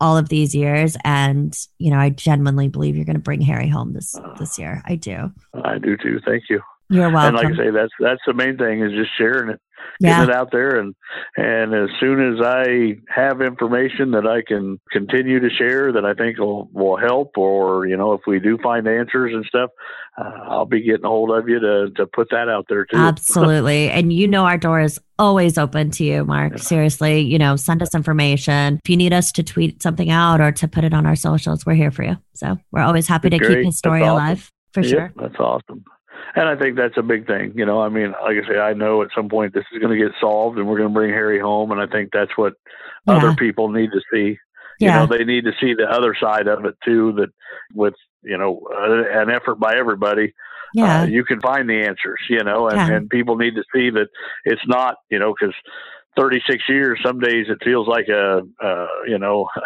all of these years, and you know, I genuinely believe you're going to bring Harry home this this year. I do. I do too. Thank you. You're And like I say, that's that's the main thing is just sharing it, yeah. getting it out there, and and as soon as I have information that I can continue to share that I think will will help, or you know, if we do find answers and stuff, uh, I'll be getting a hold of you to to put that out there too. Absolutely. (laughs) and you know, our door is always open to you, Mark. Seriously, you know, send us information. If you need us to tweet something out or to put it on our socials, we're here for you. So we're always happy to Great. keep his story awesome. alive for Yep, sure. that's awesome. And I think that's a big thing. You know, I mean, like I say, I know at some point this is going to get solved and we're going to bring Harry home. And I think that's what Yeah. other people need to see. Yeah. You know, they need to see the other side of it too, that with, you know, uh, an effort by everybody, Yeah. uh, you can find the answers, you know, and, Yeah. and people need to see that it's not, you know, because 36 years, some days it feels like a, uh, you know, (laughs)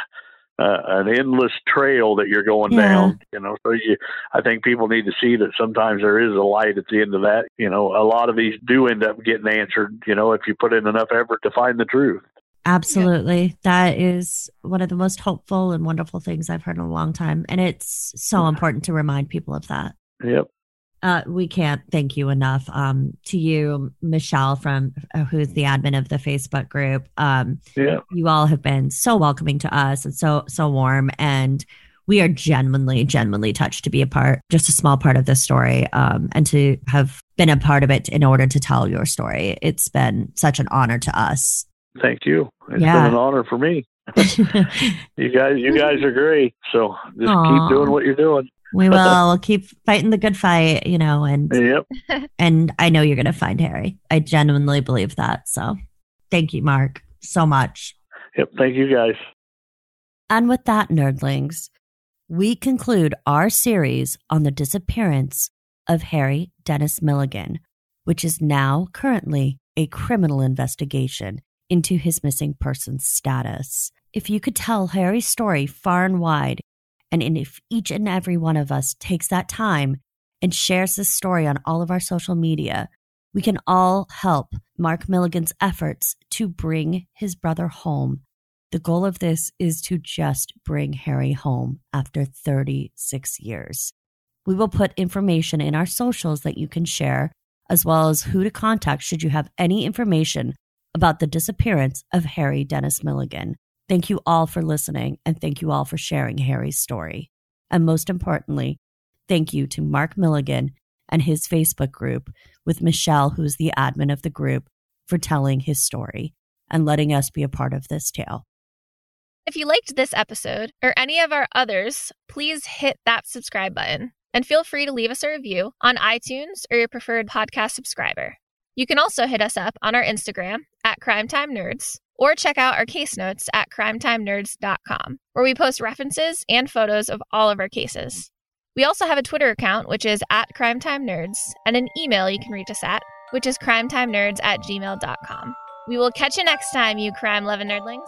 uh, an endless trail that you're going Yeah. down, you know. So you, I think people need to see that sometimes there is a light at the end of that. You know, a lot of these do end up getting answered, you know, if you put in enough effort to find the truth. Absolutely. That is one of the most hopeful and wonderful things I've heard in a long time. And it's so important to remind people of that. Yep. Uh, we can't thank you enough. Um, to you, Michelle, from uh, who's the admin of the Facebook group. Um, Yeah. you all have been so welcoming to us and so so warm, and we are genuinely, genuinely touched to be a part, just a small part of this story, um, and to have been a part of it in order to tell your story. It's been such an honor to us. Thank you. It's Yeah. been an honor for me. (laughs) (laughs) You guys, you guys are great. So just Aw. keep doing what you're doing. We will we'll keep fighting the good fight, you know, and Yep. (laughs) and I know you're going to find Harry. I genuinely believe that. So, thank you, Mark, so much. Yep. Thank you guys. And with that, nerdlings, we conclude our series on the disappearance of Harry Dennis Milligan, which is now currently a criminal investigation into his missing persons status. If you could tell Harry's story far and wide, and if each and every one of us takes that time and shares this story on all of our social media, we can all help Mark Milligan's efforts to bring his brother home the goal of this is to just bring Harry home after 36 years. We will put information in our socials that you can share, as well as who to contact should you have any information about the disappearance of Harry Dennis Milligan. Thank you all for listening, and thank you all for sharing Harry's story. And most importantly, thank you to Mark Milligan and his Facebook group with Michelle, who's the admin of the group, for telling his story and letting us be a part of this tale. If you liked this episode or any of our others, please hit that subscribe button and feel free to leave us a review on iTunes or your preferred podcast subscriber. You can also hit us up on our Instagram at Crime Time Nerds or check out our case notes at crimetimenerds.com, where we post references and photos of all of our cases. We also have a Twitter account, which is at Crime Time Nerds, and an email you can reach us at, which is crimetimenerds at gmail.com. We will catch you next time, you crime loving nerdlings.